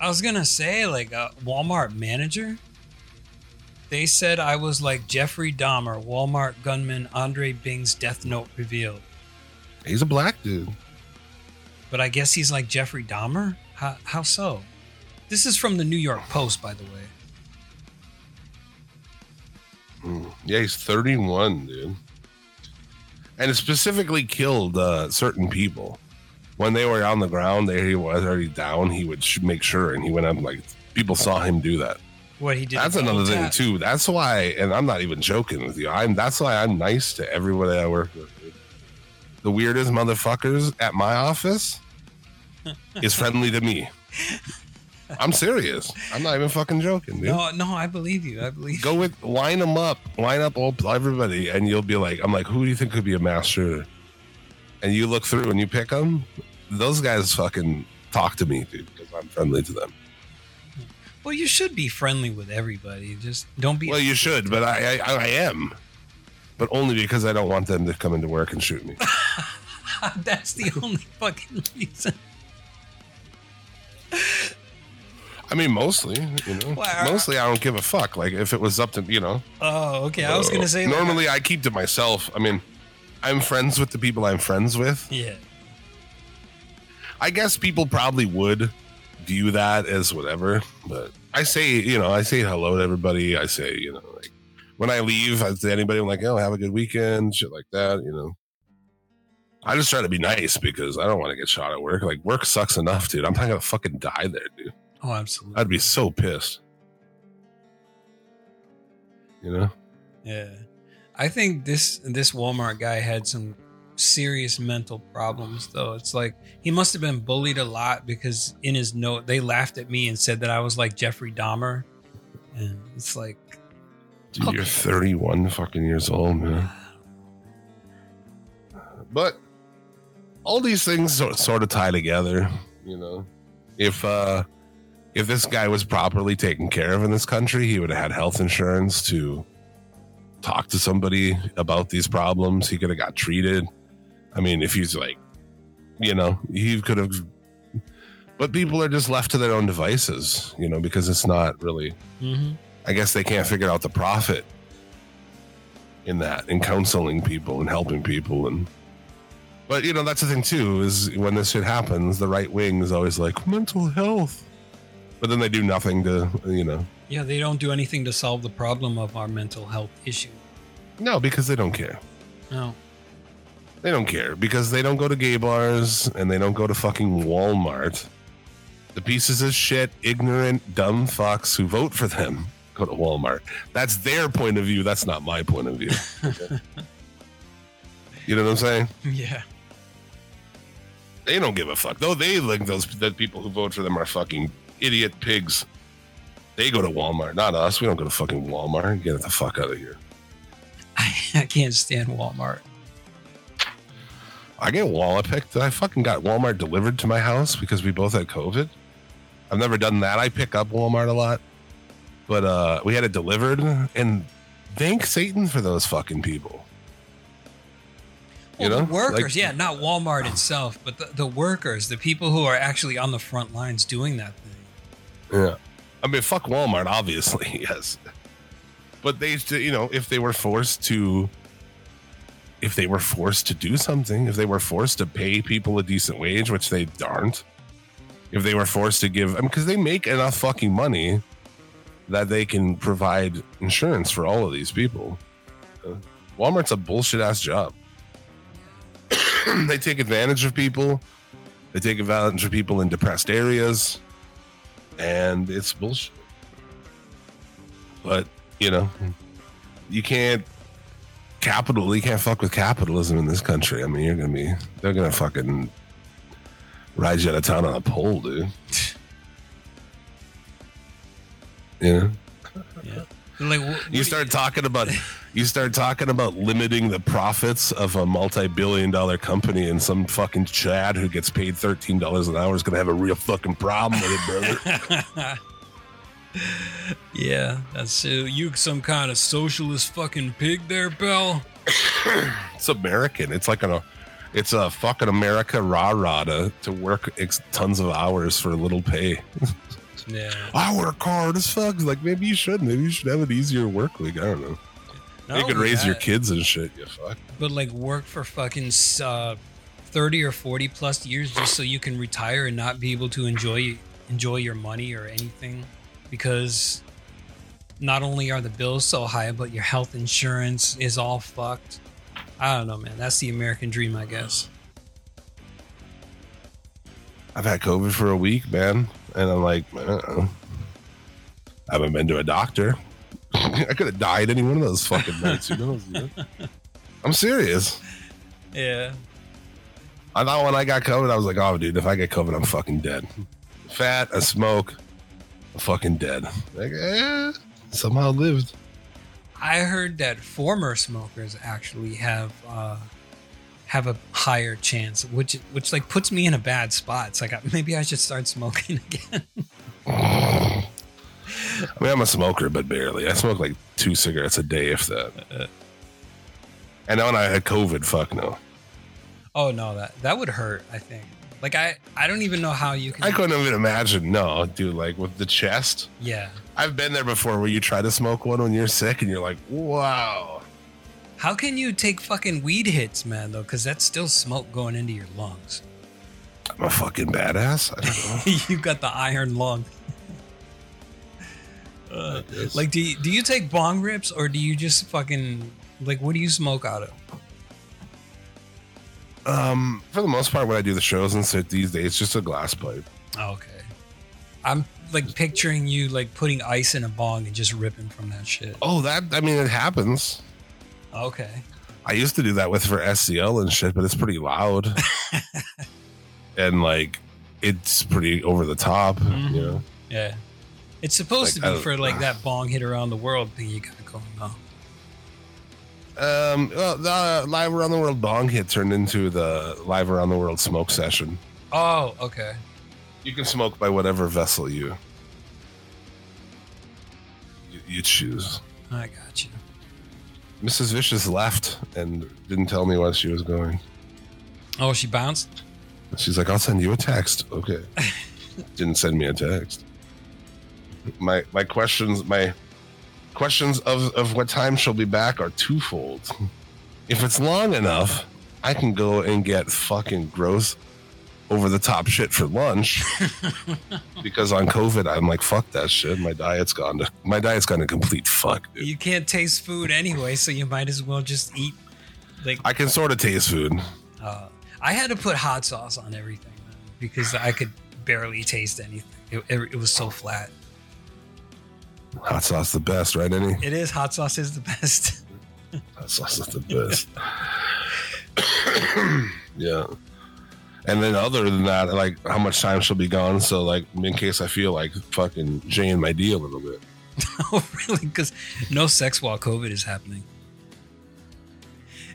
I was gonna say like a Walmart manager. They said I was like Jeffrey Dahmer, Walmart gunman Andre Bing's death note revealed. He's a black dude. But I guess he's like Jeffrey Dahmer? How, how so? This is from the New York Post, by the way. Mm. Yeah, he's 31, dude. And it specifically killed uh, certain people. When they were on the ground, there he was already down. He would sh- make sure, and he went up like people saw him do that. What he did. That's another thing too. That's why, and I'm not even joking with you. I'm that's why I'm nice to everybody I work with. The weirdest motherfuckers at my office is friendly to me. I'm serious. I'm not even fucking joking, dude. No, no, I believe you. I believe. Go with line them up, line up all everybody, and you'll be like, I'm like, who do you think could be a mass shooter? And you look through and you pick them. Those guys fucking talk to me, dude, because I'm friendly to them. Well, you should be friendly with everybody. Just don't be. Well, you should, but I, I, I am, but only because I don't want them to come into work and shoot me. That's the only fucking reason. I mean, mostly, you know, mostly I don't give a fuck. Like if it was up to you know, Oh, okay. I was gonna say normally I keep to myself. I mean, I'm friends with the people I'm friends with. yeah. I guess people probably would view that as whatever, but I say, you know, I say hello to everybody. I say, you know, like when I leave, I say anybody, I'm like, oh, have a good weekend, shit like that, you know. I just try to be nice because I don't want to get shot at work. Like work sucks enough, dude. I'm not gonna fucking die there, dude. Oh, absolutely. I'd be so pissed. You know? Yeah. I think this this Walmart guy had some serious mental problems though. It's like he must have been bullied a lot because in his note they laughed at me and said that I was like Jeffrey Dahmer. And it's like Dude, you're 31 fucking years old, man. But all these things sort, sort of tie together, you know. If uh if this guy was properly taken care of in this country, he would have had health insurance to talk to somebody about these problems. He could have got treated. I mean, if he's like, you know, he could have. But people are just left to their own devices, you know, because it's not really mhm. I guess they can't figure out the profit in that, in counseling people and helping people. And, but you know, that's the thing too, is when this shit happens, the right wing is always like mental health, but then they do nothing to, you know, Yeah, they don't do anything to solve the problem of our mental health issue. no, because they don't care. No. They don't care because they don't go to gay bars and they don't go to fucking Walmart. The pieces of shit, ignorant, dumb fucks who vote for them go to Walmart. That's their point of view. That's not my point of view. You know what I'm saying? Yeah. They don't give a fuck. Though they like those the people who vote for them are fucking idiot pigs. They go to Walmart, not us. We don't go to fucking Walmart. Get the fuck out of here. I, I can't stand Walmart. I get Walmart picked. I fucking got Walmart delivered to my house because we both had COVID. I've never done that. I pick up Walmart a lot, but uh, we had it delivered, and thank Satan for those fucking people. You Well, know, the workers, Like- yeah, not Walmart itself, but the, the workers, the people who are actually on the front lines doing that thing. Yeah. I mean, fuck Walmart, obviously, yes. But they, you know, if they were forced to, if they were forced to do something, if they were forced to pay people a decent wage, which they aren't, if they were forced to give, I mean, because they make enough fucking money that they can provide insurance for all of these people. Walmart's a bullshit ass job. they take advantage of people. They take advantage of people in depressed areas and it's bullshit. But you know, you can't capital. You can't fuck with capitalism in this country. I mean, you're gonna be. They're gonna fucking ride you out of town on a pole, dude. You know, Yeah. Like, wh- what you start talking about you start talking about limiting the profits of a multi-billion-dollar company, and some fucking Chad who gets paid thirteen dollars an hour is gonna have a real fucking problem with it, brother. yeah, that's uh, you some kind of socialist fucking pig there, Bell. It's American. It's like a, it's a fucking America rah rah to, to work ex- tons of hours for a little pay. Yeah. I work hard as fuck. Like maybe you should. Maybe you should have an easier work week. I don't know. Not you can only raise your kids and shit. You fuck. but like work for fucking uh, thirty or forty plus years just so you can retire and not be able to enjoy enjoy your money or anything, because not only are the bills so high, but your health insurance is all fucked. I don't know, man. That's the American dream, I guess. I've had COVID for a week, man, and I'm like, I know. I haven't been to a doctor. I could have died any one of those fucking nights. Who knows? you know? I'm serious. Yeah. I thought when I got COVID, I was like, oh, dude, if I get COVID, I'm fucking dead. Fat, I smoke, I'm fucking dead. Like, eh, somehow lived. I heard that former smokers actually have uh, have a higher chance, which which like puts me in a bad spot. It's like maybe I should start smoking again. I mean, I'm a smoker, but barely. I smoke like two cigarettes a day, if that. And then when I had COVID, fuck no. oh no, that that would hurt. I think. Like I I don't even know how you can. I couldn't even imagine. No, dude, like with the chest. Yeah. I've been there before where you try to smoke one when you're sick and you're like, wow. How can you take fucking weed hits, man? Though, because that's still smoke going into your lungs. I'm a fucking badass. I don't know. you got the iron lung. Uh, like, do you, do you take bong rips or do you just fucking like what do you smoke out of? Um, for the most part, when I do the shows and shit these days, it's just a glass pipe. Okay. I'm like picturing you like putting ice in a bong and just ripping from that shit. Oh, that I mean, it happens. Okay. I used to do that with for SCL and shit, but it's pretty loud. and like it's pretty over the top, Mhm. you know. Yeah. It's supposed Like, to be for like that bong hit around the world thing you got going on. Um, well, the live around the world bong hit turned into the live around the world smoke session. Oh, okay. You can smoke by whatever vessel you you, you choose. I got you. Mrs. Vicious left and didn't tell me where she was going. Oh, she bounced? She's like, "I'll send you a text." Okay. Didn't send me a text. My my questions my questions of of what time she'll be back are twofold. If it's long enough, I can go and get fucking gross over the top shit for lunch. because on COVID, I'm like, fuck that shit. My diet's gone to my diet's gone to complete fuck, dude. You can't taste food anyway, so you might as well just eat like I can sort of taste food. uh, I had to put hot sauce on everything man, because I could barely taste anything. It, it, it was so flat. Hot sauce the best, right? Any It is hot sauce is the best. hot sauce is the best. yeah. And then other than that, like how much time she'll be gone. So like in case I feel like fucking Jane my D a little bit. oh, really? Because no sex while COVID is happening.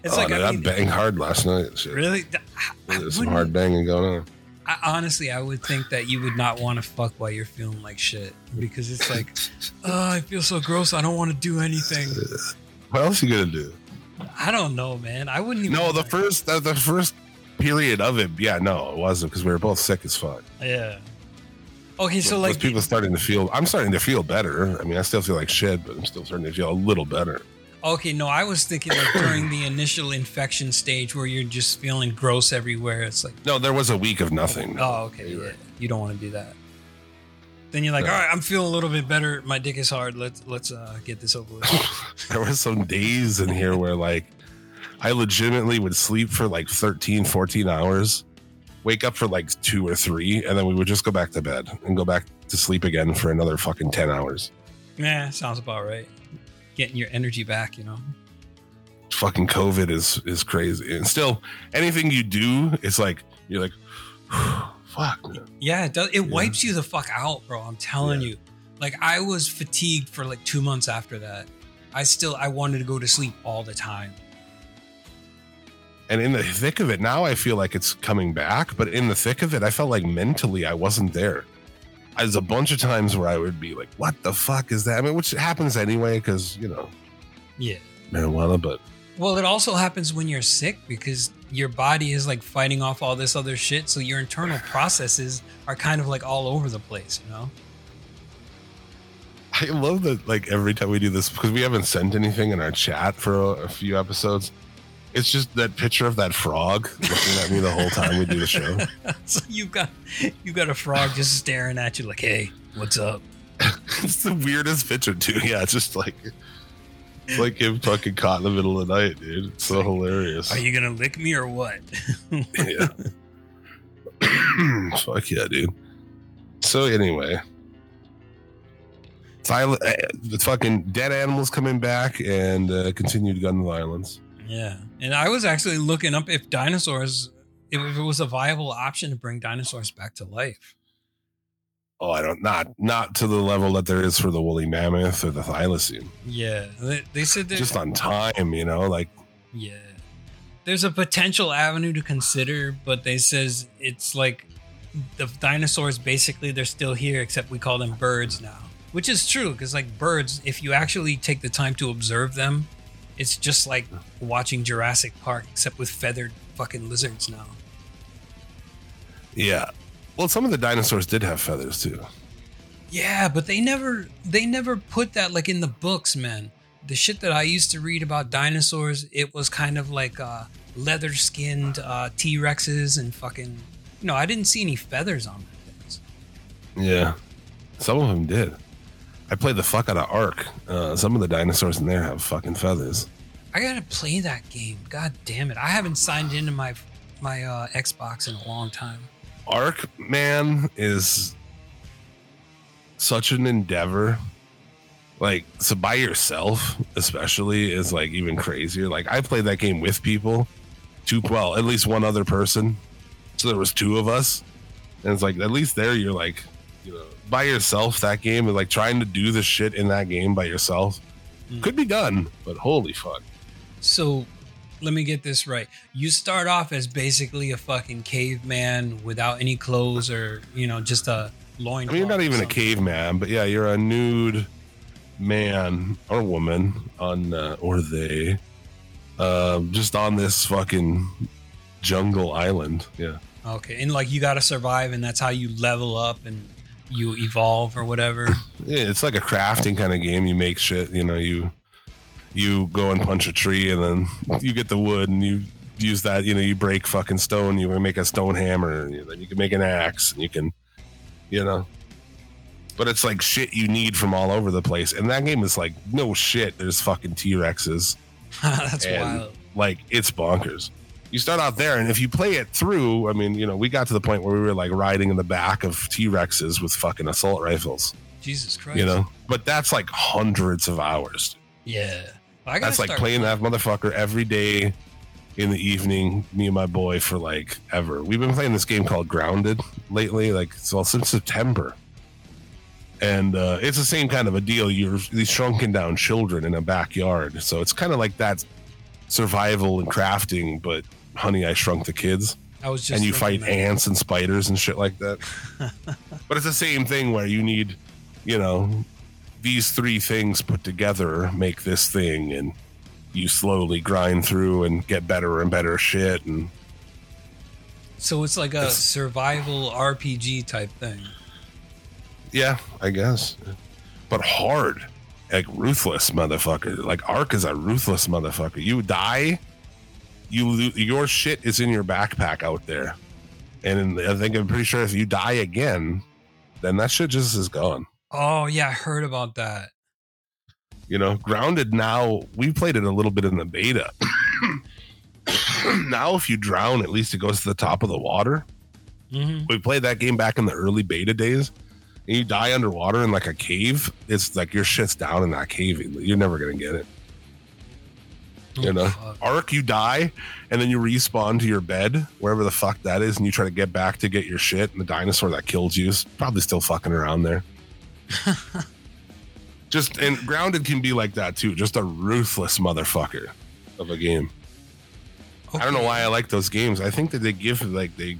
It's oh, like dude, I I, banged hard last night. Shit. really. I, I There's some hard banging going on. I, honestly, I would think that you would not want to fuck while you're feeling like shit because it's like, oh, I feel so gross. I don't want to do anything. What else you gonna do? I don't know, man. I wouldn't even. No, the first the, the first period of it, yeah, no, it wasn't because we were both sick as fuck. Yeah. Okay, so But like people starting to feel, I'm starting to feel better. I mean, I still feel like shit, but I'm still starting to feel a little better. Okay, no, I was thinking like during the initial infection stage where you're just feeling gross everywhere. It's like, No, there was a week of nothing. oh, okay, yeah, you don't want to do that. Then you're like, No. all right, I'm feeling a little bit better. My dick is hard. Let's let's uh, get this over with. there were some days in here where like I legitimately would sleep for like 13, 14 hours, wake up for like two or three, and then we would just go back to bed and go back to sleep again for another fucking 10 hours. yeah, sounds about right. Getting your energy back, you know. Fucking COVID is is crazy. And still, anything you do, it's like you're like, fuck. Yeah, it does. It Yeah. wipes you the fuck out, bro. I'm telling you. Like I was fatigued for like two months after that. I still I wanted to go to sleep all the time. And in the thick of it, now I feel like it's coming back. But in the thick of it, I felt like mentally I wasn't there. There's a bunch of times where I would be like, "What the fuck is that?" I mean, which happens anyway, because you know Yeah. marijuana. But Well, it also happens when you're sick because your body is like fighting off all this other shit. So your internal processes are kind of like all over the place, you know? I love that. Like every time we do this, because we haven't sent anything in our chat for a, a few episodes. It's just that picture of that frog looking at me the whole time we do the show. so you got you got a frog just staring at you like, hey, what's up? it's the weirdest picture too. Yeah, it's just like it's like him fucking caught in the middle of the night, dude. It's so hilarious. Are you gonna lick me or what? yeah. Fuck yeah, dude. So anyway, Sil- uh, the fucking dead animals coming back and uh, continued gun violence. Yeah. And I was actually looking up if dinosaurs if it was a viable option to bring dinosaurs back to life. Oh, I don't not not to the level that there is for the woolly mammoth or the thylacine. Yeah. They, they said that Just on time, you know, like Yeah. There's a potential avenue to consider, but they says it's like the dinosaurs basically they're still here except we call them birds now. Which is true cuz like birds if you actually take the time to observe them, it's just like watching Jurassic Park except with feathered fucking lizards now. yeah. Well, some of the dinosaurs did have feathers too. Yeah, but they never they never put that like in the books, man. The shit that I used to read about dinosaurs, it was kind of like uh leather skinned uh T-Rexes and fucking you know, I didn't see any feathers on them things. Yeah. Some of them did. I played the fuck out of Ark. Uh, some of the dinosaurs in there have fucking feathers. I gotta play that game. God damn it. I haven't signed into my my uh Xbox in a long time. Ark Man is such an endeavor. Like, so by yourself, especially, is like even crazier. Like, I played that game with people, two, well, at least one other person. So there was two of us, and it's like at least there you're like, you know, by yourself. That game is like trying to do the shit in that game by yourself Mm. could be done, but holy fuck. So let me get this right. You start off as basically a fucking caveman without any clothes or, you know, just a loin. I mean, you're not even a caveman, but yeah, you're a nude man or woman on, uh, or they, uh, just on this fucking jungle island. Yeah. Okay, and like you got to survive, and that's how you level up and you evolve or whatever. Yeah, it's like a crafting kind of game. You make shit, you know, you you go and punch a tree and then you get the wood and you use that, you know, you break fucking stone, you make a stone hammer, and then you can make an axe and you can you know. But it's like shit you need from all over the place. And that game is like no shit, there's fucking T-Rexes. that's and wild. like it's bonkers. You start out there, and if you play it through, I mean, you know, we got to the point where we were like riding in the back of T Rexes with fucking assault rifles, Jesus Christ. you know. But that's like hundreds of hours. Yeah. I That's like playing that motherfucker every day, in the evening, me and my boy for like ever. We've been playing this game called Grounded lately, like well since September. And uh, it's the same kind of a deal. You're these shrunken down children in a backyard, so it's kind of like that survival and crafting. But honey, I shrunk the kids I was just and you fight that. ants and spiders and shit like that. but it's the same thing where you need, you know, these three things put together make this thing, and you slowly grind through and get better and better shit. And So it's like a It's- survival RPG type thing. yeah, I guess, but hard, like ruthless motherfucker. Like Ark is a ruthless motherfucker. You die, you your shit is in your backpack out there, and I think I'm pretty sure if you die again, then that shit just is gone. Oh yeah, I heard about that. you know grounded now we played it a little bit in the beta. Now if you drown at least it goes to the top of the water. Hmm we played that game back in the early beta days. And you die underwater in like a cave it's like your shit's down in that cave. You're never gonna get it Oh, you know? Ark you die and then you respawn to your bed wherever the fuck that is and you try to get back to get your shit and the dinosaur that killed you is probably still fucking around there. Just and grounded can be like that too. Just a ruthless motherfucker of a game. I don't know why i like those games. I think that they give like they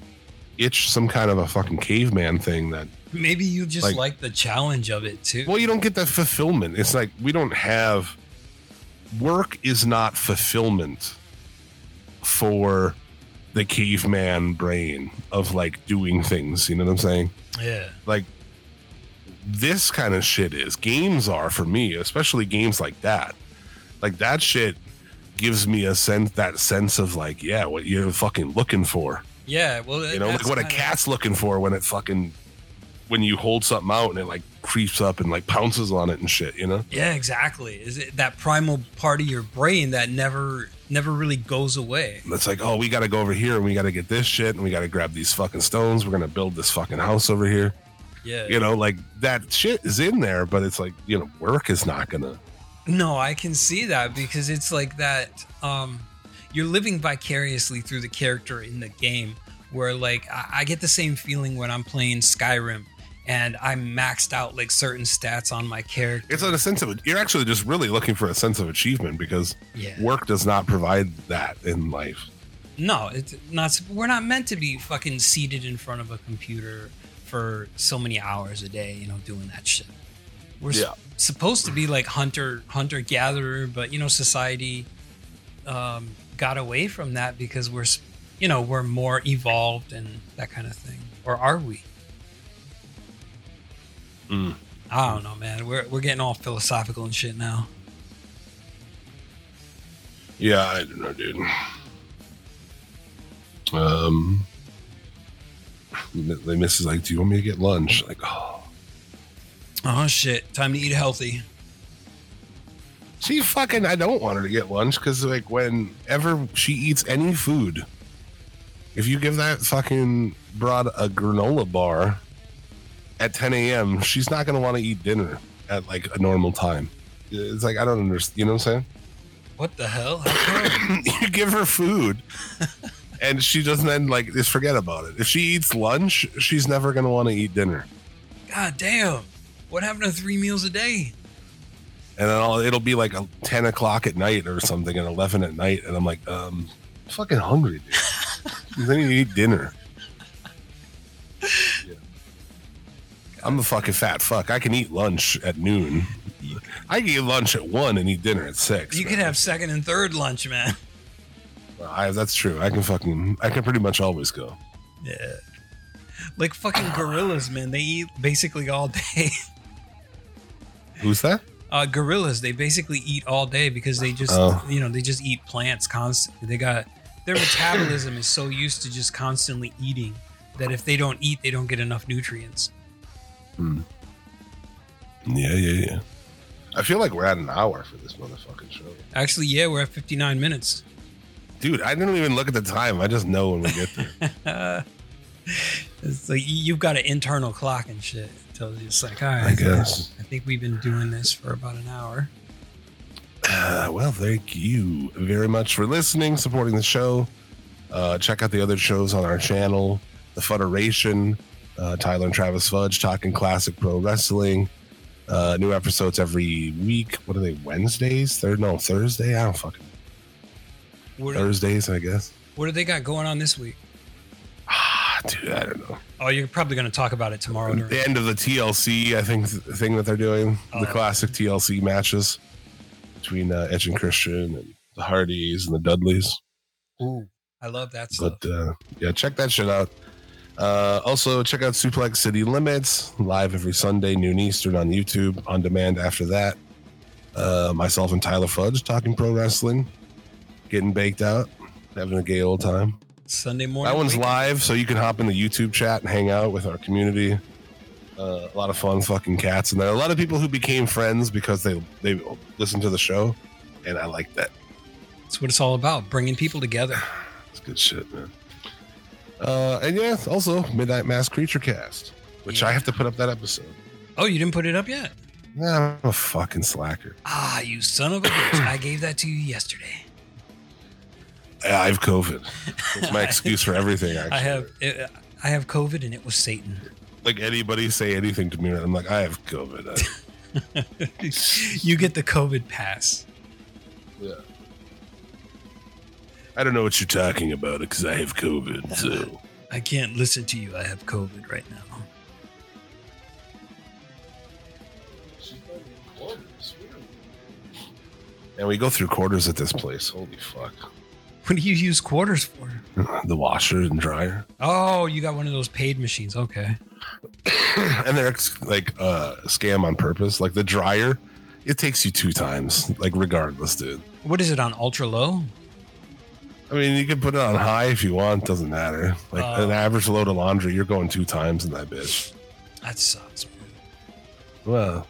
itch some kind of a fucking caveman thing that Maybe you just Like- like, the challenge of it too. well, you don't get that fulfillment. It's like we don't have work is not fulfillment for the caveman brain of like doing things. You know what I'm saying? yeah. Like this kind of shit is games are for me, especially games like that. Like that shit gives me a sense that sense of like, yeah, what you're fucking looking for. Yeah. Well, You know, like what a cat's looking for when it fucking when you hold something out and it like creeps up and like pounces on it and shit, you know? Yeah, exactly. Is it that primal part of your brain that never never really goes away? It's like, oh, we got to go over here and we got to get this shit and we got to grab these fucking stones. We're going to build this fucking house over here. Yeah. You know, like that shit is in there, but it's like, you know, work is not going to. No, I can see that because it's like that um you're living vicariously through the character in the game where like I, I get the same feeling when I'm playing Skyrim and I'm maxed out like certain stats on my character. It's on a sense of, you're actually just really looking for a sense of achievement because yeah. work does not provide that in life. No, it's not we're not meant to be fucking seated in front of a computer for so many hours a day, you know, doing that shit. We're Yeah. supposed to be like hunter hunter gatherer, but you know, society um, got away from that because we're you know, we're more evolved and that kind of thing. Or are we? Mm. I don't know, man. We're we're getting all philosophical and shit now. Yeah, I don't know, dude. Um, the missus is like, do you want me to get lunch? Like, oh, Oh shit! Time to eat healthy. she fucking. I don't want her to get lunch because like whenever she eats any food, if you give that fucking broad a granola bar at 10 a.m., she's not gonna want to eat dinner at like a normal time. It's like I don't understand. You know what I'm saying? What the hell? You give her food and she doesn't then like just forget about it if she eats lunch she's never going to want to eat dinner God damn! What happened to three meals a day? and then I'll, it'll be like a 10 o'clock at night or something and 11 at night and i'm like um I'm fucking hungry dude then you eat dinner i'm a fucking fat fuck i can eat lunch at noon i can eat lunch at one and eat dinner at six You man. could have second and third lunch, man. I, that's true i can fucking i can pretty much always go Yeah. Like fucking gorillas, man. They eat basically all day. who's that Uh, gorillas, they basically eat all day because they just, Oh. you know, they just eat plants constantly. They got their metabolism is so used to just constantly eating that if they don't eat, they don't get enough nutrients. Yeah, yeah, yeah. I feel like we're at an hour for this motherfucking show. Actually, yeah, we're at 59 minutes. Dude, I didn't even look at the time. I just know when we get there. It's like you- you've got an internal clock and shit. It tells you it's like, all right, I guess. I think we've been doing this for about an hour. Uh, well, thank you very much for listening, supporting the show. Uh, check out the other shows on our channel The Federation, uh, Tyler and Travis Fudge talking classic pro wrestling. Uh, new episodes every week. What are they? Wednesdays? Third? No, Thursday? I don't fucking What, do- Thursdays, I guess. what do they got going on this week? Ah, dude, I don't know. Oh, you're probably going to talk about it tomorrow. during- The end of the TLC, I think, th- thing that they're doing, Oh. the classic TLC matches between uh, Edge and Christian and the Hardys and the Dudleys. Ooh, I love that stuff. But uh, yeah, check that shit out. Uh, also, check out Suplex City Limits live every Sunday, noon Eastern on YouTube, on demand after that. Uh, myself and Tyler Fudge talking pro wrestling, getting baked out, having a gay old time. Sunday morning. That one's wake- live, so you can hop in the YouTube chat and hang out with our community. Uh, a lot of fun fucking cats, and there are a lot of people who became friends because they they listened to the show, and I like that. That's what it's all about, bringing people together. It's good shit, man. Uh, and yeah, also Midnight Mass Creature Cast, which I have to put up that episode. Oh, you didn't put it up yet? Nah, I'm a fucking slacker. Ah, you son of a bitch. I gave that to you yesterday. I I have COVID. It's my excuse for everything. Actually, I have it, I have COVID and it was Satan. like anybody say anything to me, I'm like, I have COVID. I- you get the COVID pass. yeah. I don't know what you're talking about because I have COVID. So. I can't listen to you. I have COVID right now. And we go through quarters at this place. Holy fuck. What do you use quarters for? The washer and dryer. Oh, you got one of those paid machines. Okay. and they're like uh scam on purpose. Like the dryer, it takes you two times, like regardless, dude. What is it on ultra low? I mean, you can put it on high if you want, doesn't matter. Like Oh. an average load of laundry, you're going two times in that bitch. That sucks. Well,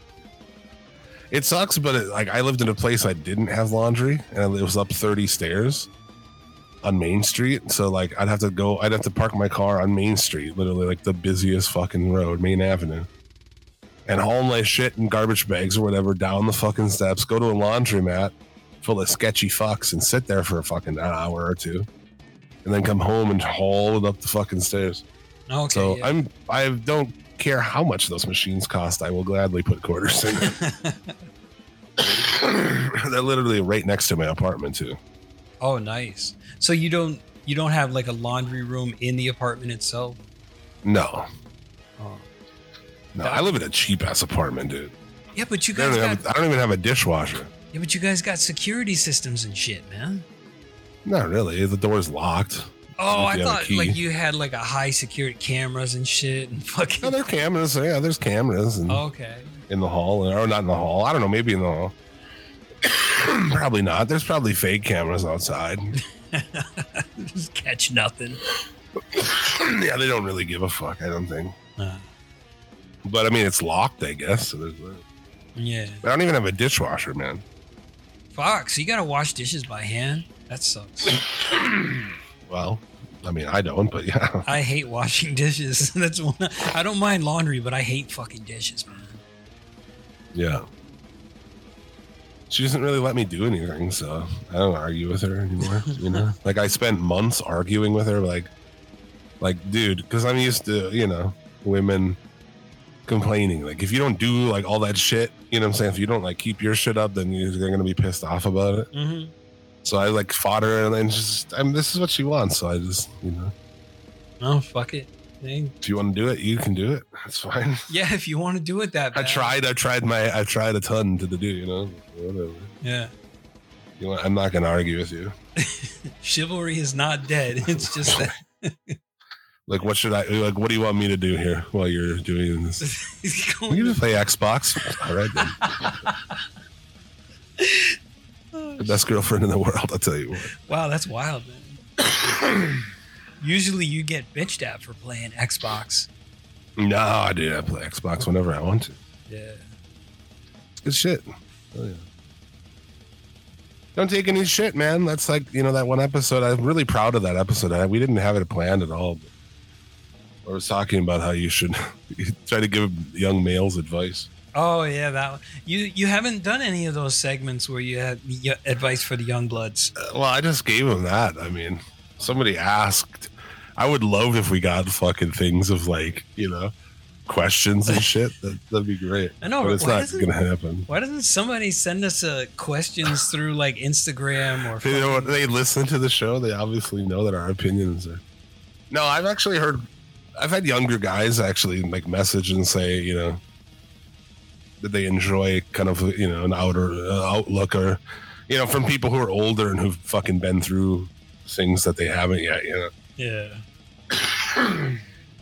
it sucks, but it, like I lived in a place I didn't have laundry, and it was up 30 stairs on Main Street. So like I'd have to go, I'd have to park my car on Main Street, literally like the busiest fucking road, Main Avenue, and haul my shit in garbage bags or whatever down the fucking steps, go to a laundromat full of sketchy fucks, and sit there for a fucking hour or two, and then come home and haul it up the fucking stairs. Okay. So yeah. I'm I don't care how much those machines cost. I will gladly put quarters in. They're literally right next to my apartment too. oh, nice. So you don't you don't have like a laundry room in the apartment itself? No, Oh. no, I live in a cheap ass apartment, dude. Yeah, but you I guys don't, got have, I don't even have a dishwasher. Yeah, but you guys got security systems and shit, man. Not really. The door's locked. Oh, I you have a thought like you had like a high security cameras and shit and fucking. No, there are cameras. Yeah, there's cameras in, okay. in the hall, or not in the hall. I don't know. Maybe in the hall. probably not. There's probably fake cameras outside. Just catch nothing. yeah, they don't really give a fuck. I don't think. Uh, But I mean, it's locked. I guess. So there's that. yeah. I don't even have a dishwasher, man. Fuck. So you gotta wash dishes by hand. That sucks. Well, I mean, I don't, but yeah. I hate washing dishes. That's one. I don't mind laundry, but I hate fucking dishes, man. Yeah. She doesn't really let me do anything, so I don't argue with her anymore. You know, like I spent months arguing with her, like, like, dude, because I'm used to, you know, women complaining. Like, if you don't do like all that shit, you know what I'm saying? If you don't like keep your shit up, then you're gonna be pissed off about it. Mm-hmm. So I like fought her, and then just, I mean, this is what she wants. So I just, you know, Oh fuck it. Hey, if you want to do it, you can do it. That's fine. Yeah, if you want to do it that I tried. I tried my. I tried a ton to do. You know, whatever. Yeah. You know, I'm not gonna argue with you. Chivalry is not dead. It's just that Like, what should I like? What do you want me to do here while you're doing this? going can just play Xbox. All right, then. Oh, the best girlfriend in the world. I'll tell you what. Wow, that's wild, man. Usually you get bitched at for playing Xbox. No, I do. I play Xbox whenever I want to. Yeah. It's good shit. Oh, yeah. Don't take any shit, man. That's like you know that one episode. I'm really proud of that episode. I, we didn't have it planned at all. But I was talking about how you should try to give young males advice. Oh yeah, that one. you you haven't done any of those segments where you had advice for the young bloods. Uh, Well, I just gave them that. I mean, somebody asked. I would love if we got fucking things of like, you know, questions and shit. That, that'd be great. I know, but it's not gonna happen. Why doesn't somebody send us uh, questions through like Instagram or? They listen to the show. They obviously know that our opinions are. No, I've actually heard. I've had younger guys actually like message and say, you know, that they enjoy kind of you know an outer uh, outlook or, you know, from people who are older and who've fucking been through things that they haven't yet. You know. Yeah.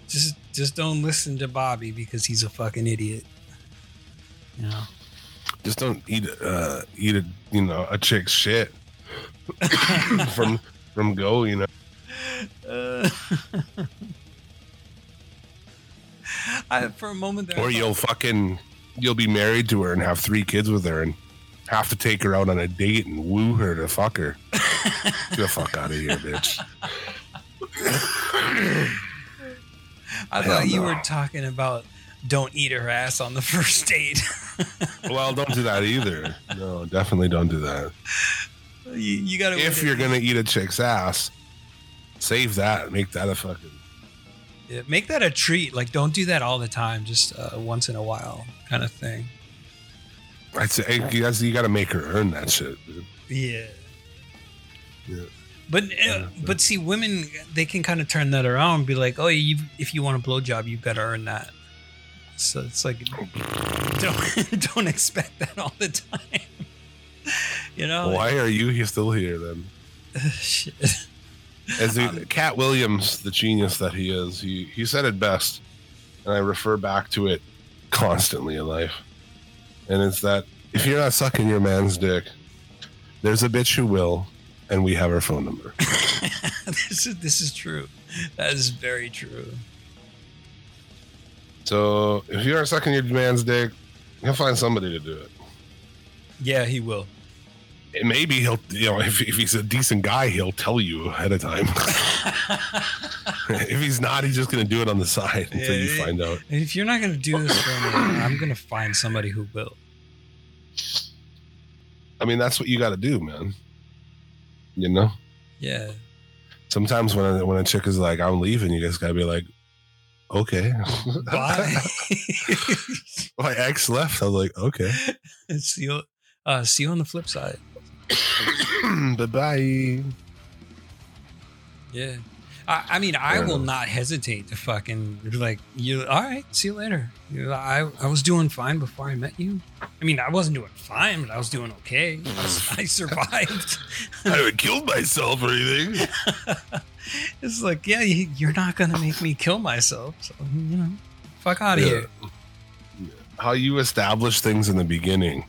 just just don't listen to Bobby because he's a fucking idiot. You know. just don't eat uh eat a you know a chick's shit from from go you know Uh, I, for a moment there, or you'll fucking you'll be married to her and have three kids with her and have to take her out on a date and woo her to fuck her get the fuck out of here bitch I Hell thought you no. were talking about don't eat her ass on the first date. well don't do that either no definitely don't do that you, you gotta. if you're gonna eat a chick's ass save that make that a fucking make that a treat. Like, don't do that all the time. Just uh, once in a while, kind of thing. I'd say you guys you gotta make her earn that shit dude. Yeah. Yeah. But uh, but see, women they can kind of turn that around and be like, oh, you if you want a blowjob, you've got to earn that. So it's like, don't don't expect that all the time. you know? why are you still here then Shit. As the, um, Katt Williams, the genius that he is, he, he said it best, and I refer back to it constantly in life. And it's that if you're not sucking your man's dick, there's a bitch who will, and we have her phone number. this is this is true. That is very true. So if you aren't sucking your man's dick, he'll find somebody to do it. Yeah, he will. Maybe he'll, you know, if, if he's a decent guy, he'll tell you ahead of time. if he's not, he's just going to do it on the side until you find out. If you're not gonna do this for me, I'm gonna find somebody who will. I mean, that's what you got to do, man. You know? Yeah. sometimes when a, when a chick is like, "I'm leaving," you guys gotta be like, "Okay." Bye. My ex left. I was like, "Okay, see you. Uh, see you on the flip side. bye bye." Yeah. I, I mean, I will not hesitate to fucking like you. All right, see you later. You know, I I was doing fine before I met you. I mean, I wasn't doing fine, but I was doing okay. Hmm. I, was- I survived. I haven't killed myself or anything. it's like, yeah, you, you're not gonna make me kill myself. So you know, fuck out of Yeah. here. How you establish things in the beginning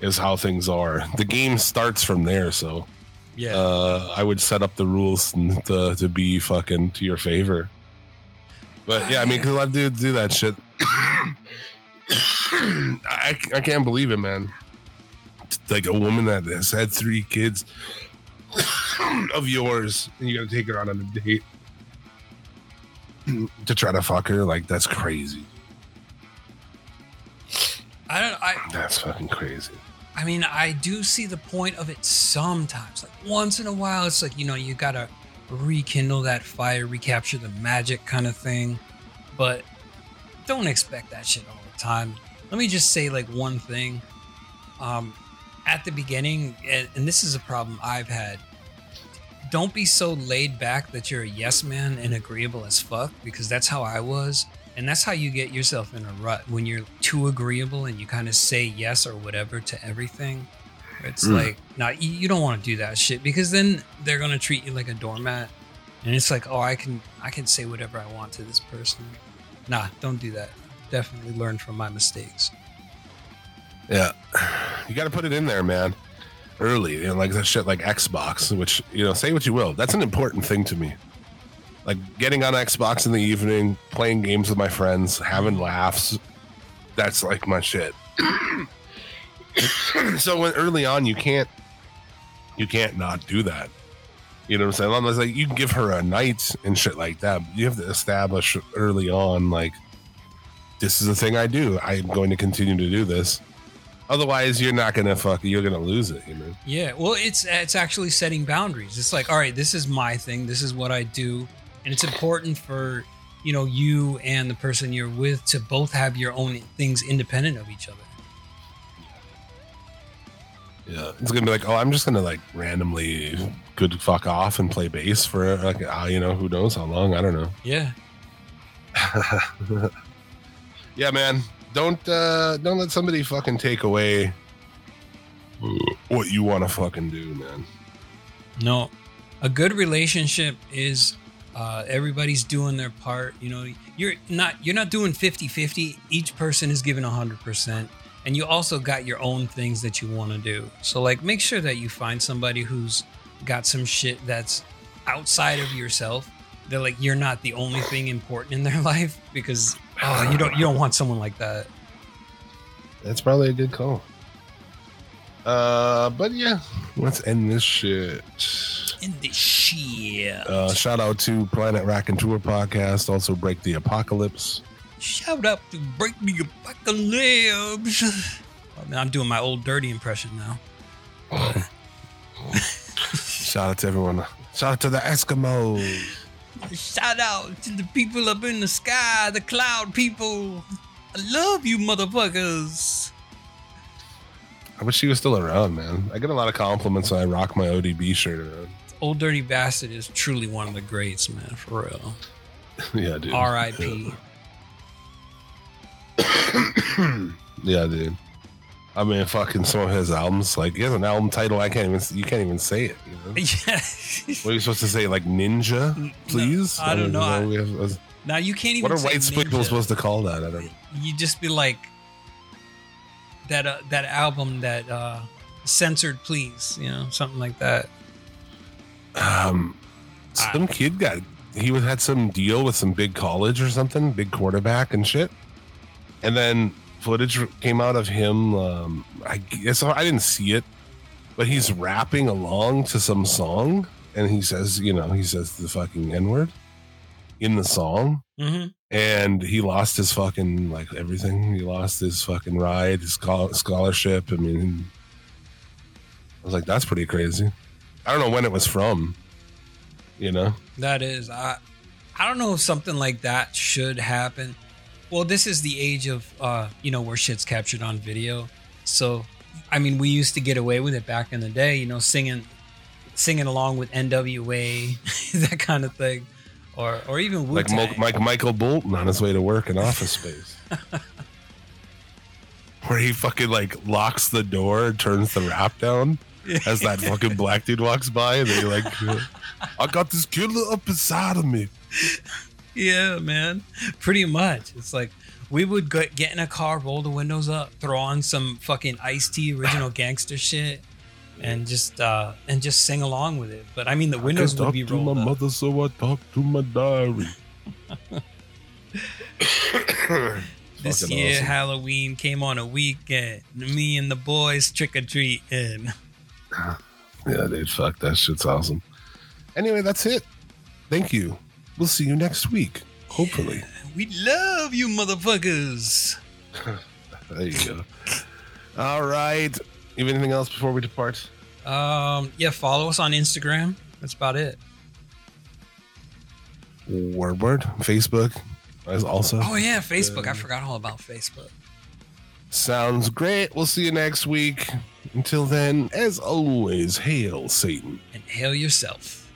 is how things are. The game starts from there, so Yeah. uh, I would set up the rules to, to be fucking to your favor. But yeah, I mean, because a lot of dudes do that shit. I, I can't believe it, man. It's like a woman that has had three kids of yours, and you got to take her out on a date to try to fuck her. Like that's crazy. I don't. I That's fucking crazy. I mean, I do see the point of it sometimes. Like once in a while, it's like, you know, you gotta rekindle that fire, recapture the magic kind of thing. But don't expect that shit all the time. Let me just say like one thing. Um at the beginning, and, and this is a problem I've had. Don't be so laid back that you're a yes man and agreeable as fuck, because that's how I was. And that's how you get yourself in a rut when you're too agreeable and you kind of say yes or whatever to everything. It's Mm. like, nah, you, don't want to do that shit because then they're gonna treat you like a doormat, and it's like, oh, I can I can say whatever I want to this person. Nah, don't do that. Definitely learn from my mistakes. Yeah, you got to put it in there, man. Early, you know, like that shit, like Xbox. Which you know, say what you will, that's an important thing to me. Like getting on Xbox in the evening, playing games with my friends, having laughs. That's like my shit. so when early on, you can't, you can't not do that. You know what I'm saying? Unless like you can give her a night and shit like that. You have to establish early on, like this is the thing I do. I'm going to continue to do this. Otherwise, you're not gonna fuck. You're gonna lose it. You know. Yeah, well, it's it's actually setting boundaries. It's like, all right, this is my thing. This is what I do, and it's important for you know you and the person you're with to both have your own things independent of each other. Yeah, it's gonna be like, oh, I'm just gonna like randomly good fuck off and play bass for like, uh, you know, who knows how long? I don't know. Yeah, yeah, man. Don't uh don't let somebody fucking take away what you want to fucking do, man. no, a good relationship is uh, everybody's doing their part. You know, you're not you're not doing 50-50. Each person is giving hundred percent, and you also got your own things that you want to do. So like, make sure that you find somebody who's got some shit that's outside of yourself. They're like you're not the only thing important in their life because oh, you don't you don't want someone like that. That's probably a good call. Uh, but yeah, let's end this shit. In the shit. Uh, shout out to Planet Rack and Tour podcast. Also, Break the Apocalypse. Shout out to Break the Apocalypse. Oh, man, I'm doing my old dirty impression now. Shout out to everyone. Shout out to the Eskimos. Shout out to the people up in the sky, the cloud people. I love you, motherfuckers. I wish she was still around, man. I get a lot of compliments when I rock my ODB shirt around. Old Dirty Bastard is truly one of the greats, man, for real. yeah, dude. R.I.P. Yeah, dude. I mean, fucking some of his albums, like he has an album title. I can't even. You can't even say it. You know? yeah. What are you supposed to say? Like Ninja, please? I don't know. I- we have- now you can't even. what are white people supposed to call that? I don't. You just be like that. Uh, that album that uh, censored, please. You know, something like that. Um, some kid got he had some deal with some big college or something, big quarterback and shit, and then footage came out of him. Um, I guess I didn't see it, but he's rapping along to some song, and he says, you know, he says the fucking n word in the song, Mm-hmm. And he lost his fucking like everything. He lost his fucking ride, his scholarship. I mean, I was like, that's pretty crazy. I don't know when it was from. You know, That is, I, I don't know if something like that should happen. Well, this is the age of, uh, you know, where shit's captured on video. So, I mean, we used to get away with it back in the day, you know, singing, singing along with NWA, that kind of thing, or or even Wu like Mo- Mike Michael Bolton on his way to work in Office Space, where he fucking like locks the door and turns the rap down as that fucking black dude walks by, and you're like, "I got this killer up inside of me." Yeah, man. Pretty much. It's like we would get in a car, roll the windows up, throw on some fucking Ice T original gangster shit, and just uh and just sing along with it. But I mean, the windows would be talk to my up. mother, so I talk to my diary. This Fucking year awesome. Halloween came on a weekend. Me and the boys trick or treating. Yeah, dude, fuck that shit's awesome. Anyway, that's it. Thank you. We'll see you next week. Hopefully. We love you, motherfuckers. There you go. All right. You have anything else before we depart? Um, yeah, follow us on Instagram. That's about it. Word word. Facebook as also. Oh yeah, Facebook. I forgot all about Facebook. Sounds great. We'll see you next week. Until then, as always, hail Satan. And hail yourself.